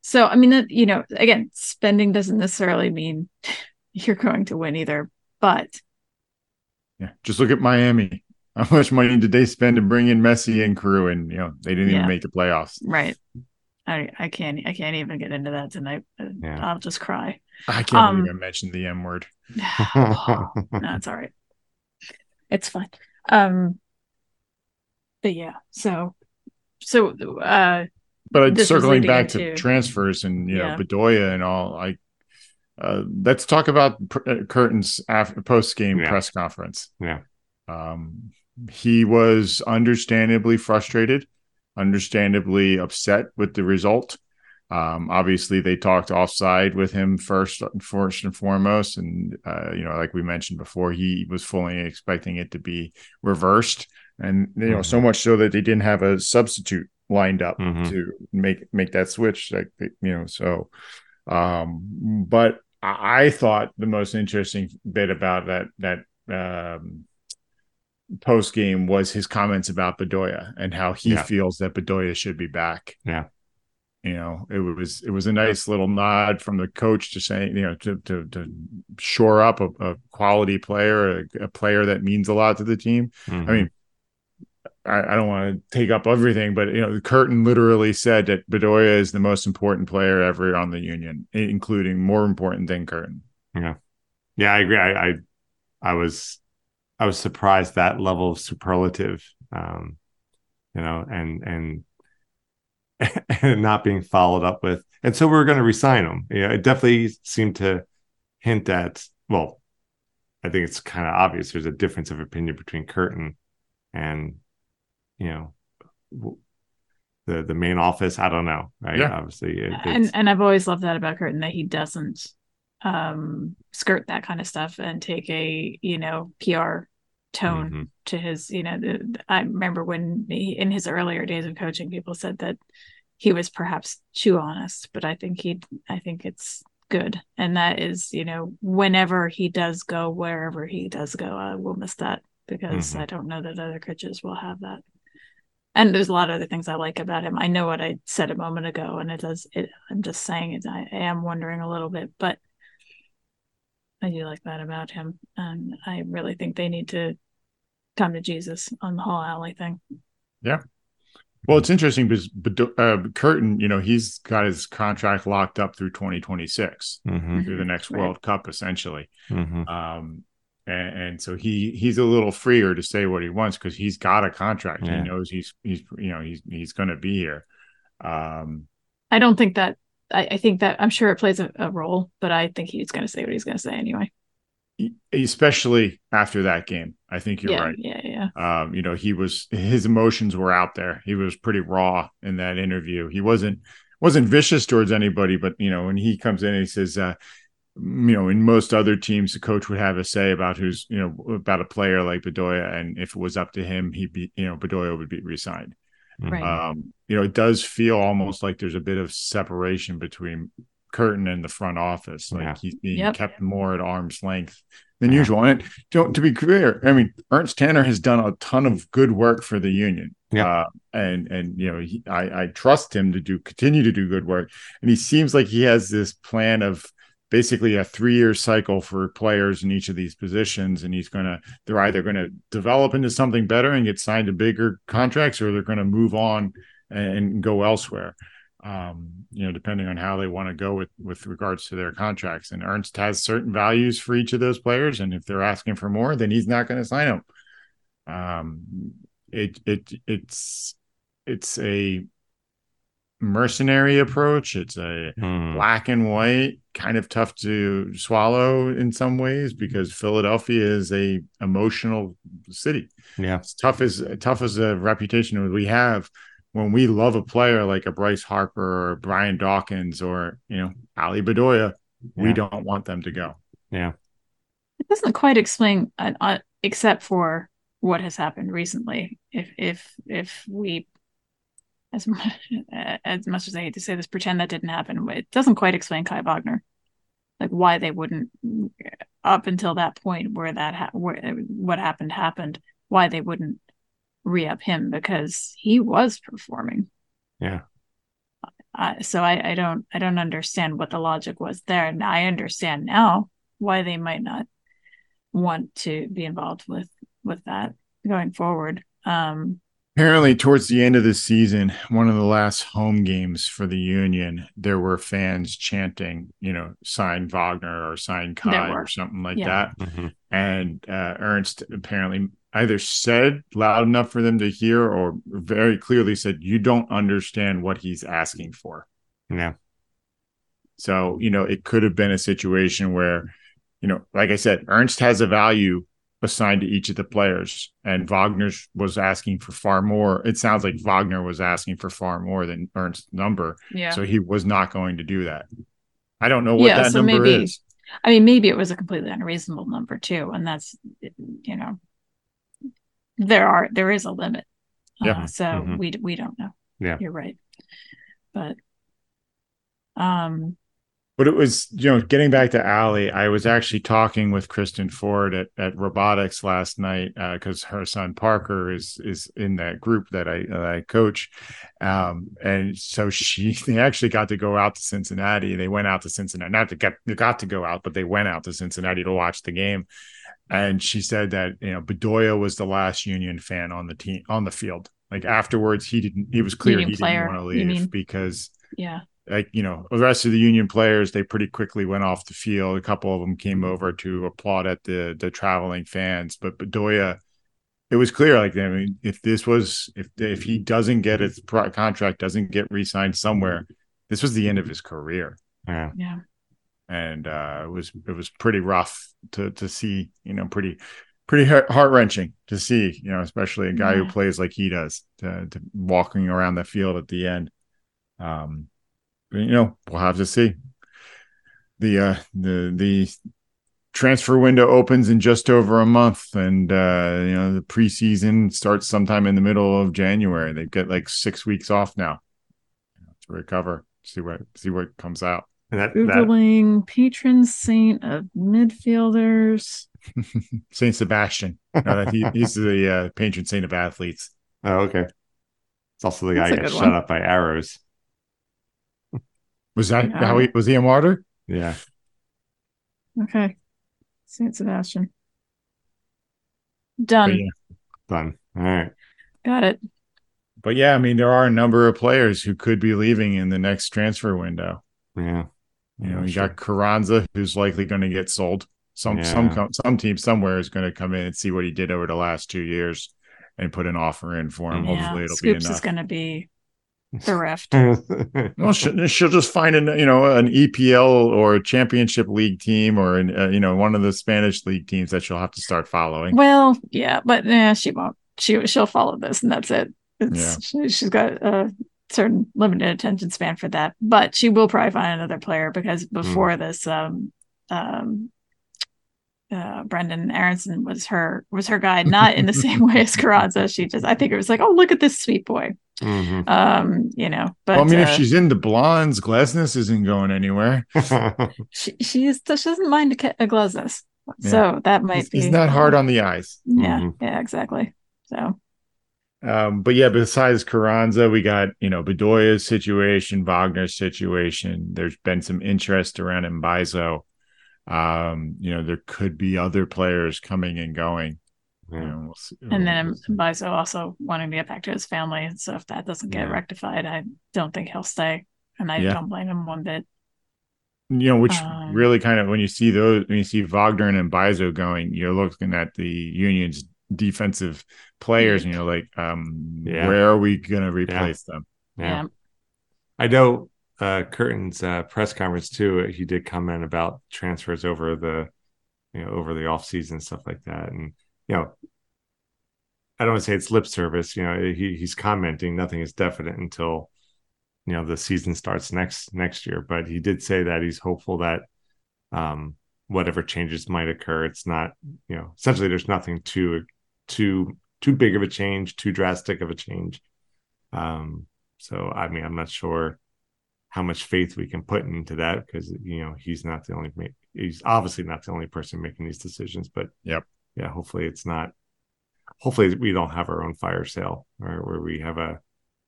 So, I mean, that, you know, again, spending doesn't necessarily mean *laughs* you're going to win either, but yeah just look at miami how much money did they spend to bring in messi and crew and you know they didn't Yeah. even make the playoffs right. I, I can't I can't even get into that tonight. Yeah. I'll just cry. I can't Um, believe I mentioned the M word. *sighs* no, it's all right. It's fine. Um, but yeah, so so uh, But uh, this circling back to into- transfers and you Yeah. know Bedoya and all, like uh, let's talk about pr- uh, Curtin's after post game Yeah. press conference. Yeah. Um, he was understandably frustrated, understandably upset with the result. Um, obviously, they talked offside with him first, first and foremost, and uh, you know, like we mentioned before, he was fully expecting it to be reversed, and you know, mm-hmm. so much so that they didn't have a substitute lined up mm-hmm. to make make that switch. Like you know, so. Um, but I thought the most interesting bit about that that um, post game was his comments about Bedoya and how he yeah. feels that Bedoya should be back. Yeah. You know, it was it was a nice little nod from the coach to saying, you know, to to, to shore up a, a quality player, a, a, player that means a lot to the team. Mm-hmm. I mean, I, I, don't want to take up everything, but you know, the Curtin literally said that Bedoya is the most important player ever on the Union, including more important than Curtin. Yeah, yeah, I agree. I, I, I was I was surprised that level of superlative, um, you know, and and *laughs* and not being followed up with. And so we are going to resign him. You know, it definitely seemed to hint at. Well, I think it's kind of obvious. There's a difference of opinion between Curtin and you know the the main office. I don't know. Right? Yeah. Obviously, it, and and I've always loved that about Curtin that he doesn't um skirt that kind of stuff and take a you know PR tone mm-hmm. to his you know the, I remember when he, in his earlier days of coaching people said that he was perhaps too honest but I think he I think it's good and that is you know whenever he does go wherever he does go I will miss that because mm-hmm. I don't know that other coaches will have that and there's a lot of other things I like about him. I know what I said a moment ago, and it does. It, I'm just saying it. I am wondering a little bit, but I do like that about him, and I really think they need to come to Jesus on the whole alley thing. Yeah. Well, it's interesting because uh, Curtin, you know, he's got his contract locked up through 2026 mm-hmm. through the next right. World Cup, essentially. Mm-hmm. Um, and, and, so he he's a little freer to say what he wants because he's got a contract. Yeah. He knows he's he's you know he's he's going to be here. Um, I don't think that. I, I think that I'm sure it plays a, a role, but I think he's going to say what he's going to say anyway. Especially after that game, I think you're yeah, right. Yeah, yeah. Um, you know, he was his emotions were out there. He was pretty raw in that interview. He wasn't wasn't vicious towards anybody, but you know, when he comes in and he says, uh, you know, in most other teams, the coach would have a say about who's, you know, about a player like Bedoya. And if it was up to him, he'd be, you know, Bedoya would be resigned. Right. Um, you know, it does feel almost like there's a bit of separation between Curtin and the front office. Like yeah. he's being yep. kept more at arm's length than yeah. usual. And don't to be clear, I mean, Ernst Tanner has done a ton of good work for the union. Yeah. Uh, and and you know, he, I I trust him to do continue to do good work. And he seems like he has this plan of basically a three year cycle for players in each of these positions. And he's going to, they're either going to develop into something better and get signed to bigger contracts, or they're going to move on and go elsewhere. Um, you know, depending on how they want to go with with regards to their contracts. And Ernst has certain values for each of those players, and if they're asking for more, then he's not going to sign them. Um, it it it's it's a mercenary approach. It's a hmm. black and white, kind of tough to swallow in some ways because Philadelphia is a emotional city. Yeah, it's tough as tough as a reputation we have when we love a player like a Bryce Harper or Brian Dawkins or you know Ali Bedoya. Yeah. We don't want them to go. Yeah, it doesn't quite explain, uh, uh, except for what has happened recently. If if if we as much, *laughs* as much as I hate to say this, pretend that didn't happen. It doesn't quite explain Kai Wagner, like why they wouldn't, up until that point where that ha- where what happened happened, why they wouldn't re-up him because he was performing. Yeah. Uh, so I, I don't I don't understand what the logic was there. And I understand now why they might not want to be involved with with that going forward. Um, Apparently, towards the end of the season, one of the last home games for the Union, there were fans chanting, you know, sign Wagner or sign Kai or something like yeah. that. Mm-hmm. And uh, Ernst apparently either said loud enough for them to hear or very clearly said, You don't understand what he's asking for. Yeah. So, you know, it could have been a situation where, you know, like I said, Ernst has a value assigned to each of the players, and Wagner was asking for far more. It sounds like Wagner was asking for far more than Ernst's number, Yeah. so he was not going to do that. I don't know what Yeah, that so number maybe- is. I mean, maybe it was a completely unreasonable number too, and that's you know, there are there is a limit. Yeah. Uh, so Mhm. we we don't know. Yeah. you're right. But um, But it was, you know, getting back to Allie, I was actually talking with Kristen Ford at, at robotics last night because her son Parker is is in that group that I that I coach, um, and so she *laughs* they actually got to go out to Cincinnati. They went out to Cincinnati, not to get they got to go out, but they went out to Cincinnati to watch the game. And she said that you know Bedoya was the last Union fan on the team on the field. Like afterwards, he didn't. He was clear Union he player, didn't want to leave because yeah, like you know the rest of the union players they pretty quickly went off the field. A couple of them came over to applaud at the the traveling fans but bedoya it was clear like i mean if this was if if he doesn't get his pro- contract doesn't get re-signed somewhere this was the end of his career. Yeah. yeah, and uh it was it was pretty rough to to see you know pretty pretty heart wrenching to see you know especially a guy who plays like he does to, to walking around the field at the end. Um but, you know we'll have to see the uh the the transfer window opens in just over a month and uh you know the preseason starts sometime in the middle of january they've got like six weeks off now to recover see what see what comes out And that, that patron saint of midfielders. *laughs* Saint Sebastian. No, that he, he's the uh, patron saint of athletes. oh, okay. It's also the guy That's a who got good shut one. up by arrows. Was that Yeah. how he was? He a martyr? Yeah. Okay, Saint Sebastian. Done. yeah. Done. All right. Got it. but yeah, I mean, there are a number of players who could be leaving in the next transfer window. Yeah. You know, you sure. got Carranza, who's likely going to get sold. Some some Yeah. com- some team somewhere is going to come in and see what he did over the last two years and put an offer in for him. Mhm. Yeah, Hopefully, it'll Scoops be is going to be bereft. *laughs* Well, she'll, she'll just find an you know an EPL or a Championship League team or an, uh, you know one of the Spanish league teams that she'll have to start following. Well, yeah, but yeah, she won't. She she'll follow this, and that's it. It's, she, she's got a certain limited attention span for that, but she will probably find another player because before this, um, um, uh, Brenden Aaronson was her was her guy, not in the same way as *laughs* Carranza. She just, I think it was like, oh, look at this sweet boy, Mhm. um, you know. But well, I mean, uh, if she's into blondes, Glesnes isn't going anywhere. *laughs* she she's she doesn't mind a, ca- a Glesnes, so that might It's, be it's not hard on the eyes. Yeah, Mhm. yeah, exactly. So Um, but yeah, besides Carranza, we got you know Bedoya's situation, Wagner's situation. There's been some interest around Mbaizo. Um, you know, there could be other players coming and going. You Yeah. we'll see- And then we'll see. Biso also wanting to get back to his family. So if that doesn't get Yeah. rectified, I don't think he'll stay. And I Yeah. don't blame him one bit. you know, which Um, really kind of when you see those, when you see Wagner and Mbaizo going, you're looking at the Union's defensive players, and you're like, um, Yeah. where are we going to replace them? Yeah. Yeah. I know uh Curtin's uh, press conference too. He did comment about transfers over the you know over the off season stuff like that, and you know I don't want to say it's lip service. You know he he's commenting. Nothing is definite until you know the season starts next next year. But he did say that he's hopeful that um whatever changes might occur, it's not you know essentially there's nothing too too too big of a change, too drastic of a change. Um, so I mean, I'm not sure how much faith we can put into that because you know he's not the only he's obviously not the only person making these decisions. But Yep. Yeah, hopefully it's not. Hopefully we don't have our own fire sale or where we have a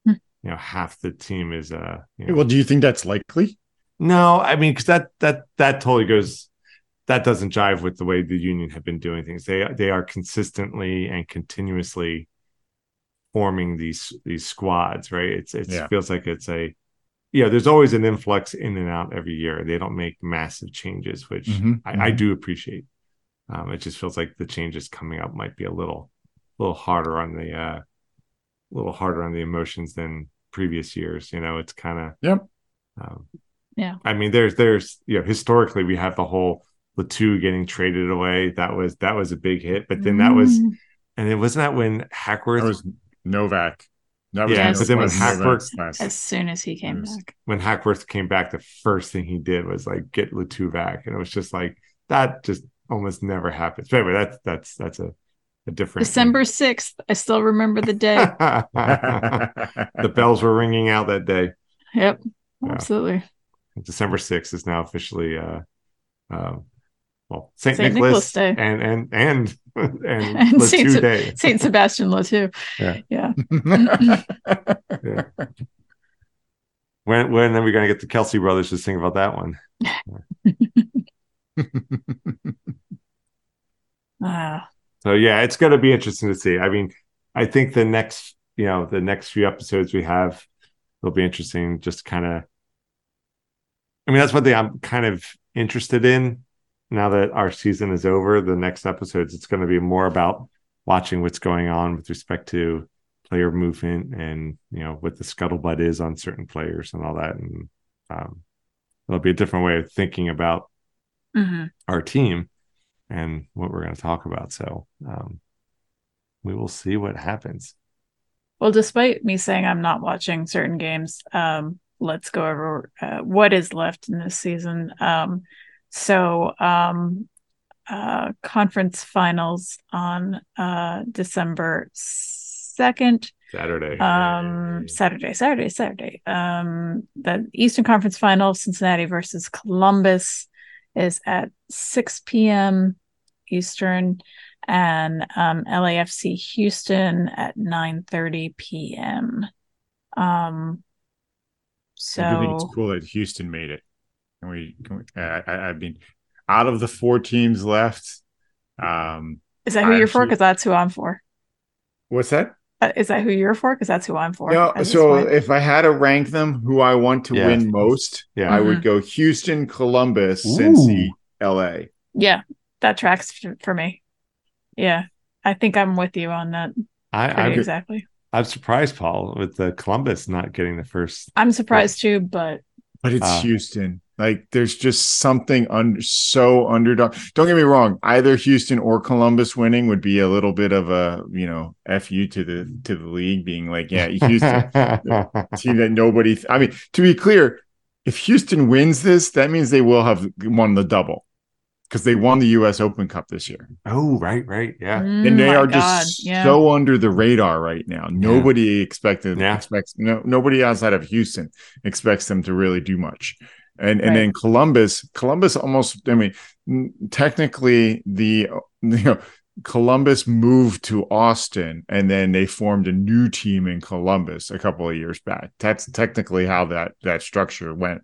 Hmm. you know half the team is uh you know, Well, do you think that's likely? no, I mean, because that that that totally goes. That doesn't jive with the way the union have been doing things. They they are consistently and continuously forming these these squads, right? It's it Yeah. feels like it's a yeah. There's always an influx in and out every year. They don't make massive changes, which Mhm, I, I mhm. do appreciate. Um, it just feels like the changes coming up might be a little little harder on the uh, a little harder on the emotions than previous years. You know, it's kind of Yep. um, Yeah. I mean, there's there's you know historically we have the whole Le Toux getting traded away. That was that was a big hit. But then that was Mm. and it wasn't that when Hackworth That was Nowak. That was Yeah, but then when Hackworth- last- as soon as he came Yes. back. when Hackworth came back, the first thing he did was like get Le Toux back, and it was just like that just almost never happens. But anyway, that's that's that's a, a different December 6th. I still remember the day. *laughs* the bells were ringing out that day. yep. Yeah. Absolutely. December 6th is now officially uh um well Saint, Saint Nicholas, Nicholas Day. and and and *laughs* and, And Saint Se- Day. *laughs* Saint Sebastian too. Yeah. Yeah. When when are we gonna get the Kelce brothers to sing about that one? Ah, So yeah, it's going to be interesting to see. I mean, I think the next, you know, the next few episodes we have will be interesting. Just kind of, I mean, that's one thing I'm kind of interested in now that our season is over. The next episodes, it's going to be more about watching what's going on with respect to player movement and you know what the scuttlebutt is on certain players and all that. And um, it'll be a different way of thinking about mhm. our team and what we're going to talk about. So um, we will see what happens. Well, despite me saying I'm not watching certain games, um, let's go over uh, what is left in this season. Um, so, um, uh, conference finals on uh, December 2nd. Saturday. Um, Saturday, Saturday, Saturday. Um, the Eastern Conference Final, Cincinnati versus Columbus, is at 6 p.m. Eastern, and um, LAFC Houston at 9:30 p.m. Um, so I do think it's cool that Houston made it. Can we? Can we I, I, I mean, out of the four teams left, um, is that who I you're for? Because that's who I'm for. what's that? Uh, Is that who you're for? Because that's who I'm for. No, so if I had to rank them, who I want to Yeah. win most, Yeah. I would go Houston, Columbus, Cincy, LA. yeah, that tracks for me. Yeah, I think I'm with you on that. I, I'm, exactly. I'm surprised, Paul, with the Columbus not getting the first. I'm surprised too, but But it's Uh, Houston. Like there's just something under so underdog. Don't get me wrong. Either Houston or Columbus winning would be a little bit of a you know fu to the to the league being like yeah *laughs* Houston team that nobody. I mean to be clear, if Houston wins this, that means they will have won the double because they won the U.S. Open Cup this year. oh, right, right. Yeah. Mm, and they are God, just yeah. so under the radar right now. Nobody expected Yeah. expects no nobody outside of Houston expects them to really do much. And and then Columbus, Columbus almost I mean technically the you know Columbus moved to Austin and then they formed a new team in Columbus a couple of years back. That's technically how that that structure went.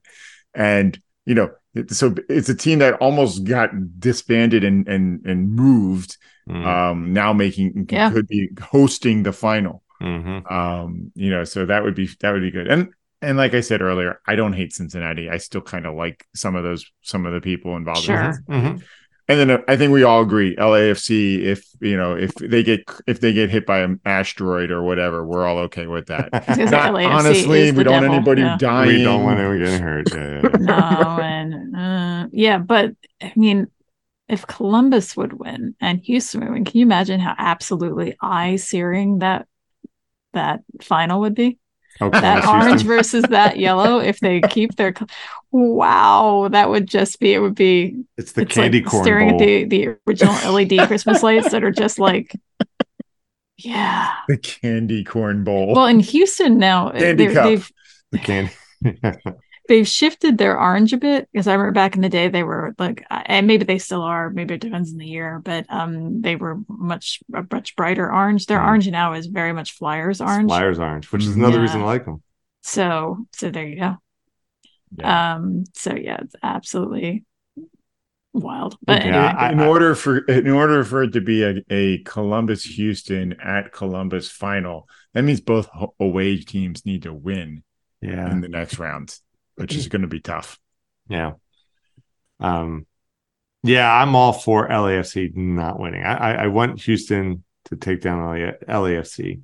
And you know, it- so it's a team that almost got disbanded and and and moved Mm, um now making Yeah. could be hosting the final mhm. um you know so that would be that would be good and and like i said earlier i don't hate cincinnati i still kind of like some of those some of the people involved in Sure. Cincinnati. Mhm. And then i think we all agree lafc if you know if they get if they get hit by an asteroid or whatever we're all okay with that *laughs* Not- LAFC honestly we don't want devil, anybody yeah. dying we don't want anyone getting hurt. Yeah, yeah, yeah. no, and uh, yeah, but I mean, if Columbus would win and Houston would win, can you imagine how absolutely eye searing that that final would be? Oh, That orange versus that yellow. If they keep their, wow, that would just be. It would be. It's the it's candy like corn staring bowl. at the the original LED Christmas lights that are just like, yeah. the candy corn bowl Well, in Houston now, Candy cup. they've the candy. *laughs* they've shifted their orange a bit because I remember back in the day they were like, and maybe they still are. Maybe it depends on the year, but um, they were much a much brighter orange. Their Mm. orange now is very much Flyers orange. Flyers orange, which is Mhm. another Yeah. reason I like them. So so there you go. Yeah. Um, so yeah, it's absolutely wild. But Yeah, anyway, I- in order for in order for it to be a, a Columbus Houston at Columbus final, that means both away teams need to win Yeah. in the next round, which is going to be tough. Yeah. Um, yeah, I'm all for LAFC not winning. I, I, I want Houston to take down LA, LAFC.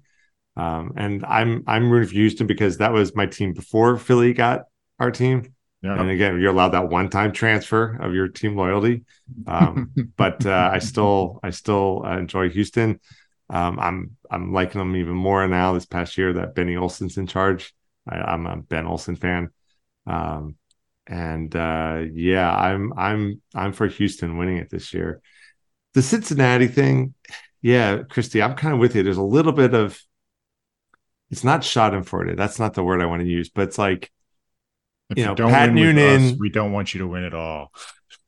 Um, and I'm I'm rooting for Houston because that was my team before Philly got our team. Yeah. And again, you're allowed that one-time transfer of your team loyalty. Um, *laughs* but uh, I still, I still uh, enjoy Houston. Um, I'm, I'm liking them even more now. This past year that Benny Olsen's in charge. I, I'm a Ben Olsen fan. Um, and uh, yeah, I'm, I'm, I'm for Houston winning it this year. The Cincinnati thing, yeah, Christy, I'm kind of with you. There's a little bit of, it's not Schadenfreude. That's not the word I want to use, but it's like If you know, don't Pat win with Noonan- us, we don't want you to win it all.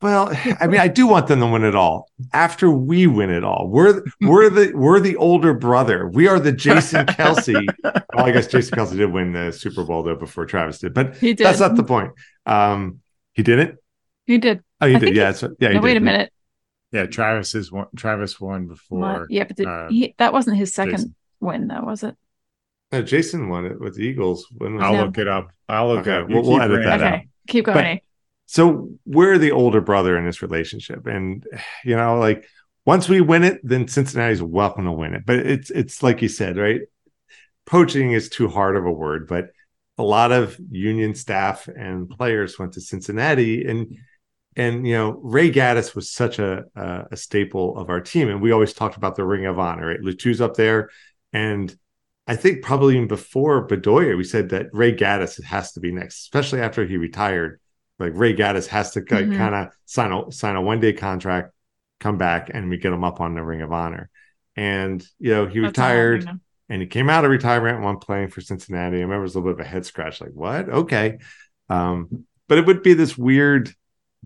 Well, *laughs* I mean, I do want them to win it all after we win it all. We're *laughs* we're the we're the older brother. We are the Jason *laughs* Kelce. well, I guess Jason Kelce did win the Super Bowl though before Travis did, but He did. that's not the point. Um, he didn't. He did. Oh, he I did. Yeah, he- that's right. yeah. He No, wait did. a minute. Yeah, Travis is one. Travis won before. What? Yeah, but did, uh, he, that wasn't his second Jason. win, though, was it? No, Jason won it with the Eagles. When was I'll it? No. look it up. I'll look Okay, it up. We'll- we'll keep edit that ranting. out. Okay, keep going. But-? So we're the older brother in this relationship, and you know, like once we win it, then Cincinnati's welcome to win it. But it's it's like you said, right? Poaching is too hard of a word, but a lot of union staff and players went to Cincinnati, and and you know, Ray Gaddis was such a a, a staple of our team, and we always talked about the Ring of Honor. Right, Le Toux's up there, and I think probably even before Bedoya, we said that Ray Gaddis has to be next, especially after he retired like Ray Gaddis has to Mhm. kind of sign a sign a one day contract, come back, and we get him up on the Ring of Honor. And you know, he That's retired and he came out of retirement one playing for Cincinnati. I remember it was a little bit of a head scratch, like what? Okay, um, but it would be this weird,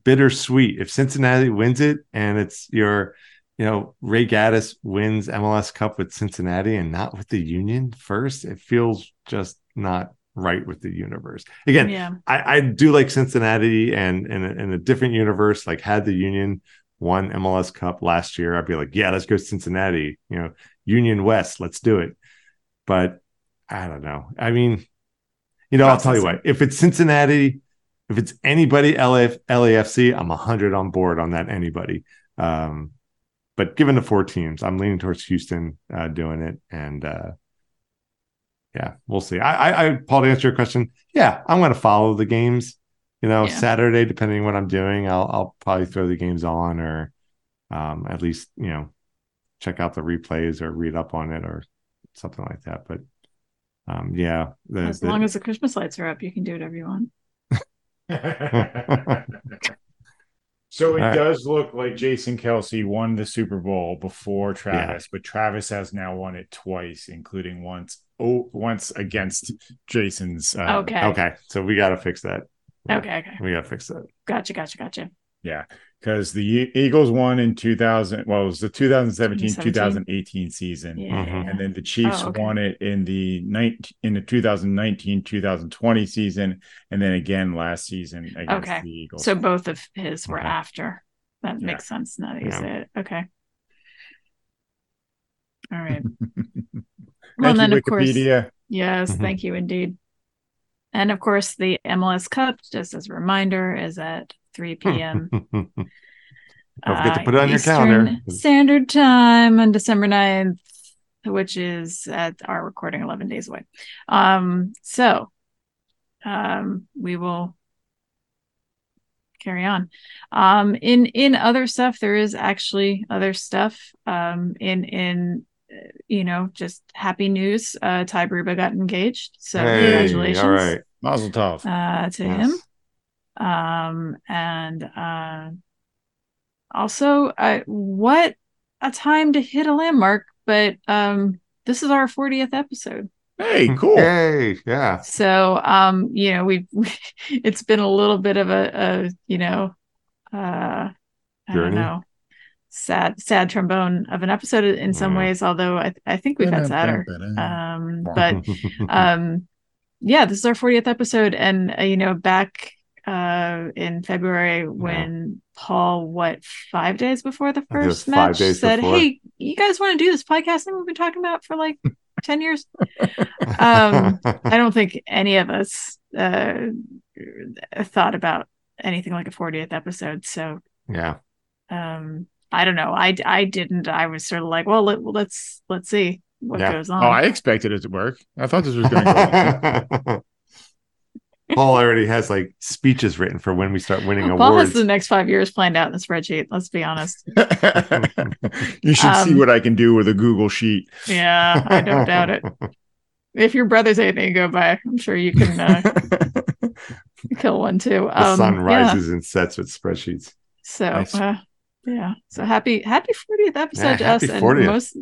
bittersweet if Cincinnati wins it and it's your, you know, Ray Gaddis wins MLS Cup with Cincinnati and not with the Union first. It feels just not right with the universe. Again, Yeah. I, I do like Cincinnati and in a, in a different universe, like had the Union won MLS Cup last year, I'd be like, yeah, let's go Cincinnati, you know, Union West, let's do it. But I don't know. I mean, you know, I'll tell you what, if it's Cincinnati, if it's anybody LAF, LAFC, I'm 100 on board on that anybody. Um, but given the four teams, I'm leaning towards Houston uh, doing it. And uh, yeah, we'll see. I, I, I, Paul, to answer your question, yeah, I'm going to follow the games. You know, Yeah. Saturday, depending on what I'm doing, I'll, I'll probably throw the games on or um, at least, you know, check out the replays or read up on it or something like that. But um, yeah, the, As the- long as the Christmas lights are up, you can do whatever you want. *laughs* *laughs* so it All right. does look like Jason Kelce won the Super Bowl before Travis, but Travis has now won it twice, including once oh once against Jason's. Uh, Okay. okay, so we got to fix that. Okay. Okay. We got to fix that. Gotcha. Gotcha. Gotcha. Yeah, because the Eagles won in 2000. Well, it was the 2017 2017. 2018 season. Yeah. Mhm. yeah. And then the Chiefs Oh, okay. won it in the 19, in the 2019 2020 season, and then again last season against Okay. the Eagles. So both of his were Okay. after. That Yeah. makes sense now that you Yeah. say it. Okay. All right. *laughs* Well, you, then, of course-. Yes, Mhm. thank you indeed. And of course, the MLS Cup, just as a reminder, is at 3 p.m. *laughs* Don't forget to uh, put it on your calendar. Standard Time on December 9th, which is at our recording 11 days away. Um, so um, we will carry on. Um, in in other stuff, there is actually other stuff. Um, in in uh, you know, just happy news. Uh, Ty Bruba got engaged, so Hey, congratulations All right. Mazel tov. uh, to Yes. him. Um, and uh, also, uh, what a time to hit a landmark! But um, this is our 40th episode, Hey, cool. hey Yeah. so um, you know we've *laughs* it's been a little bit of a, a you know, uh, I Journey? don't know, sad sad trombone of an episode in some Yeah. ways. Although I I think we've had sadder. Um, but *laughs* um yeah this is our 40th episode and uh, you know back uh in february when paul what five days before the think it was first match said before. hey you guys want to do this podcasting we've been talking about for like *laughs* 10 years um, i don't think any of us uh thought about anything like a 40th episode so yeah. um i don't know i i didn't i was sort of like well let, let's let's see what Yeah. goes on. Oh, I expected it to work. I thought this was going to go. *laughs* Paul already has like speeches written for when we start winning Paul awards. Paul has the next five years planned out in the spreadsheet. Let's be honest. *laughs* you should see Um, what I can do with a Google sheet. Yeah, I don't doubt it. *laughs* If your brother's anything to go by, I'm sure you can uh, *laughs* kill one too. the Um, sun yeah. rises and sets with spreadsheets. So Nice. uh, yeah. So happy happy 40th episode Yeah, to happy us. 40th. And most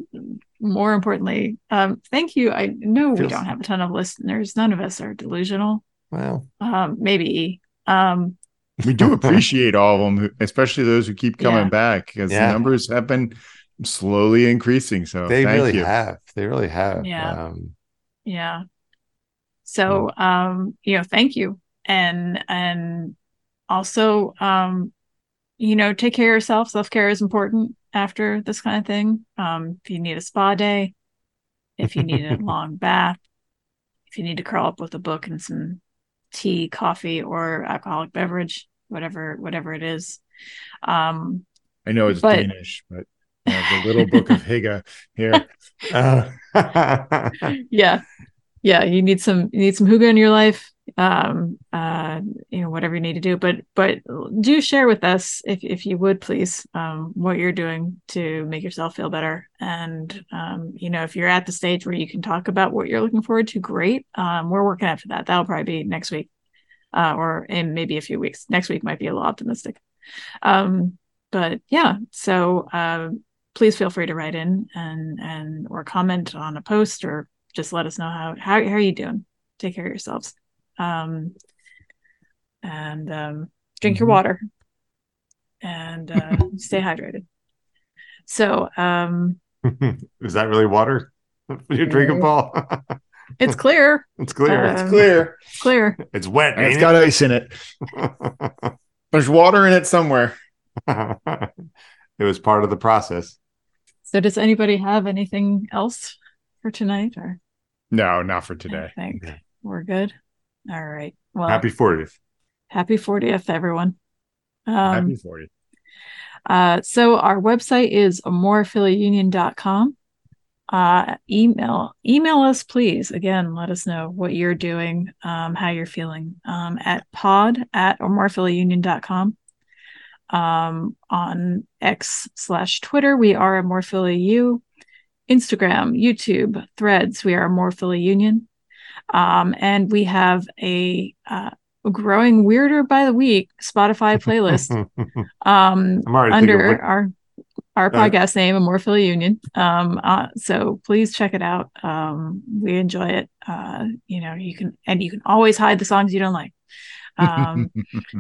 more importantly, um, thank you. I know we don't have a ton of listeners. None of us are delusional. Well, Um, maybe. Um, we do *laughs* appreciate all of them, especially those who keep coming Yeah. back because Yeah. the numbers have been slowly increasing. So they thank really you. have. They really have. Yeah. Um, yeah. So um, you know, thank you. And and also um, you know, take care of yourself. Self-care is important after this kind of thing. Um, if you need a spa day, if you need a *laughs* long bath, if you need to curl up with a book and some tea, coffee, or alcoholic beverage, whatever whatever it is. Um, I know it's But- Danish, but have the little book of Hygge here. *laughs* uh, *laughs* yeah, yeah, you need some you need some hygge in your life. Um, uh, you know, whatever you need to do, but but do share with us if if you would please, um, what you're doing to make yourself feel better. And um, you know, if you're at the stage where you can talk about what you're looking forward to, great. Um, we're working after that. That'll probably be next week, uh, or in maybe a few weeks. Next week might be a little optimistic. Um, but yeah, so um, please feel free to write in and and or comment on a post or just let us know how how, how are you doing take care of yourselves um and um drink your Mhm. water and uh *laughs* stay hydrated so um *laughs* is that really water *laughs* you're drinking, Paul? it's clear it's clear. Uh, It's clear. it's clear it's wet. And it's ain't got ice in it. There's water in it somewhere. it? it was part of the process. so does anybody have anything else for tonight or No, not for today. i think Okay. we're good all right well Happy 40th. happy 40th everyone um Happy 40. Uh, so our website is amorephillyunion.com. Uh, email email us please. Again, let us know what you're doing, um, how you're feeling um, at pod at amorephillyunion.com. Um, on X slash Twitter, we are amorephillyu. Instagram, YouTube, Threads, we are Amorephilly Union. Um, and we have a uh, growing weirder by the week Spotify playlist *laughs* um I'm already thinking, under what- our our Uh, podcast name Amorephilly Union. Um uh, so please check it out. Um we enjoy it. Uh you know, you can and you can always hide the songs you don't like. Um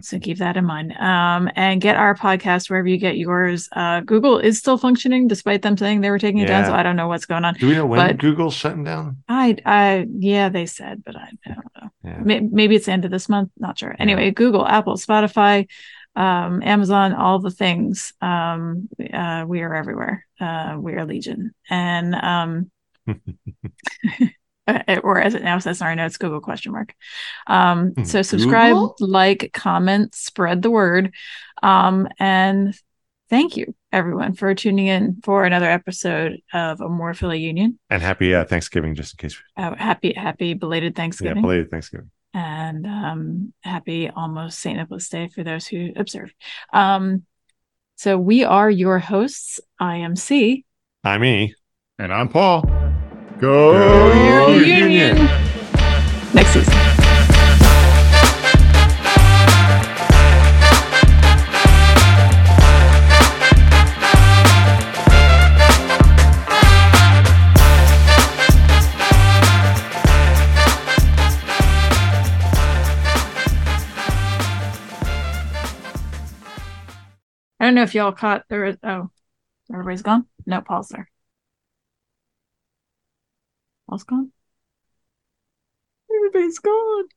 so *laughs* keep that in mind. Um and get our podcast wherever you get yours. Uh Google is still functioning despite them saying they were taking it down, so I don't know what's going on. Do we know when but- Google's shutting down? I I yeah, they said, but I, I don't know. Yeah. May- maybe it's the end of this month not sure anyway google apple spotify um amazon all the things um uh we are everywhere uh we are legion and um *laughs* *laughs* or as it now says in our notes google question mark um so subscribe Google? like comment spread the word um and thank you everyone for tuning in for another episode of Amorephilly Union And happy uh, Thanksgiving, just in case. uh, happy happy belated thanksgiving Yeah, thanksgiving belated Thanksgiving. and um, happy almost St. Nicholas Day for those who observe. Um, so we are your hosts. I am C. I'm E. and I'm Paul. Go, Go Union. Union. Next season. I don't know if y'all caught there. was- Oh, everybody's gone. No, Paul's there. Paul's gone. Everybody's gone.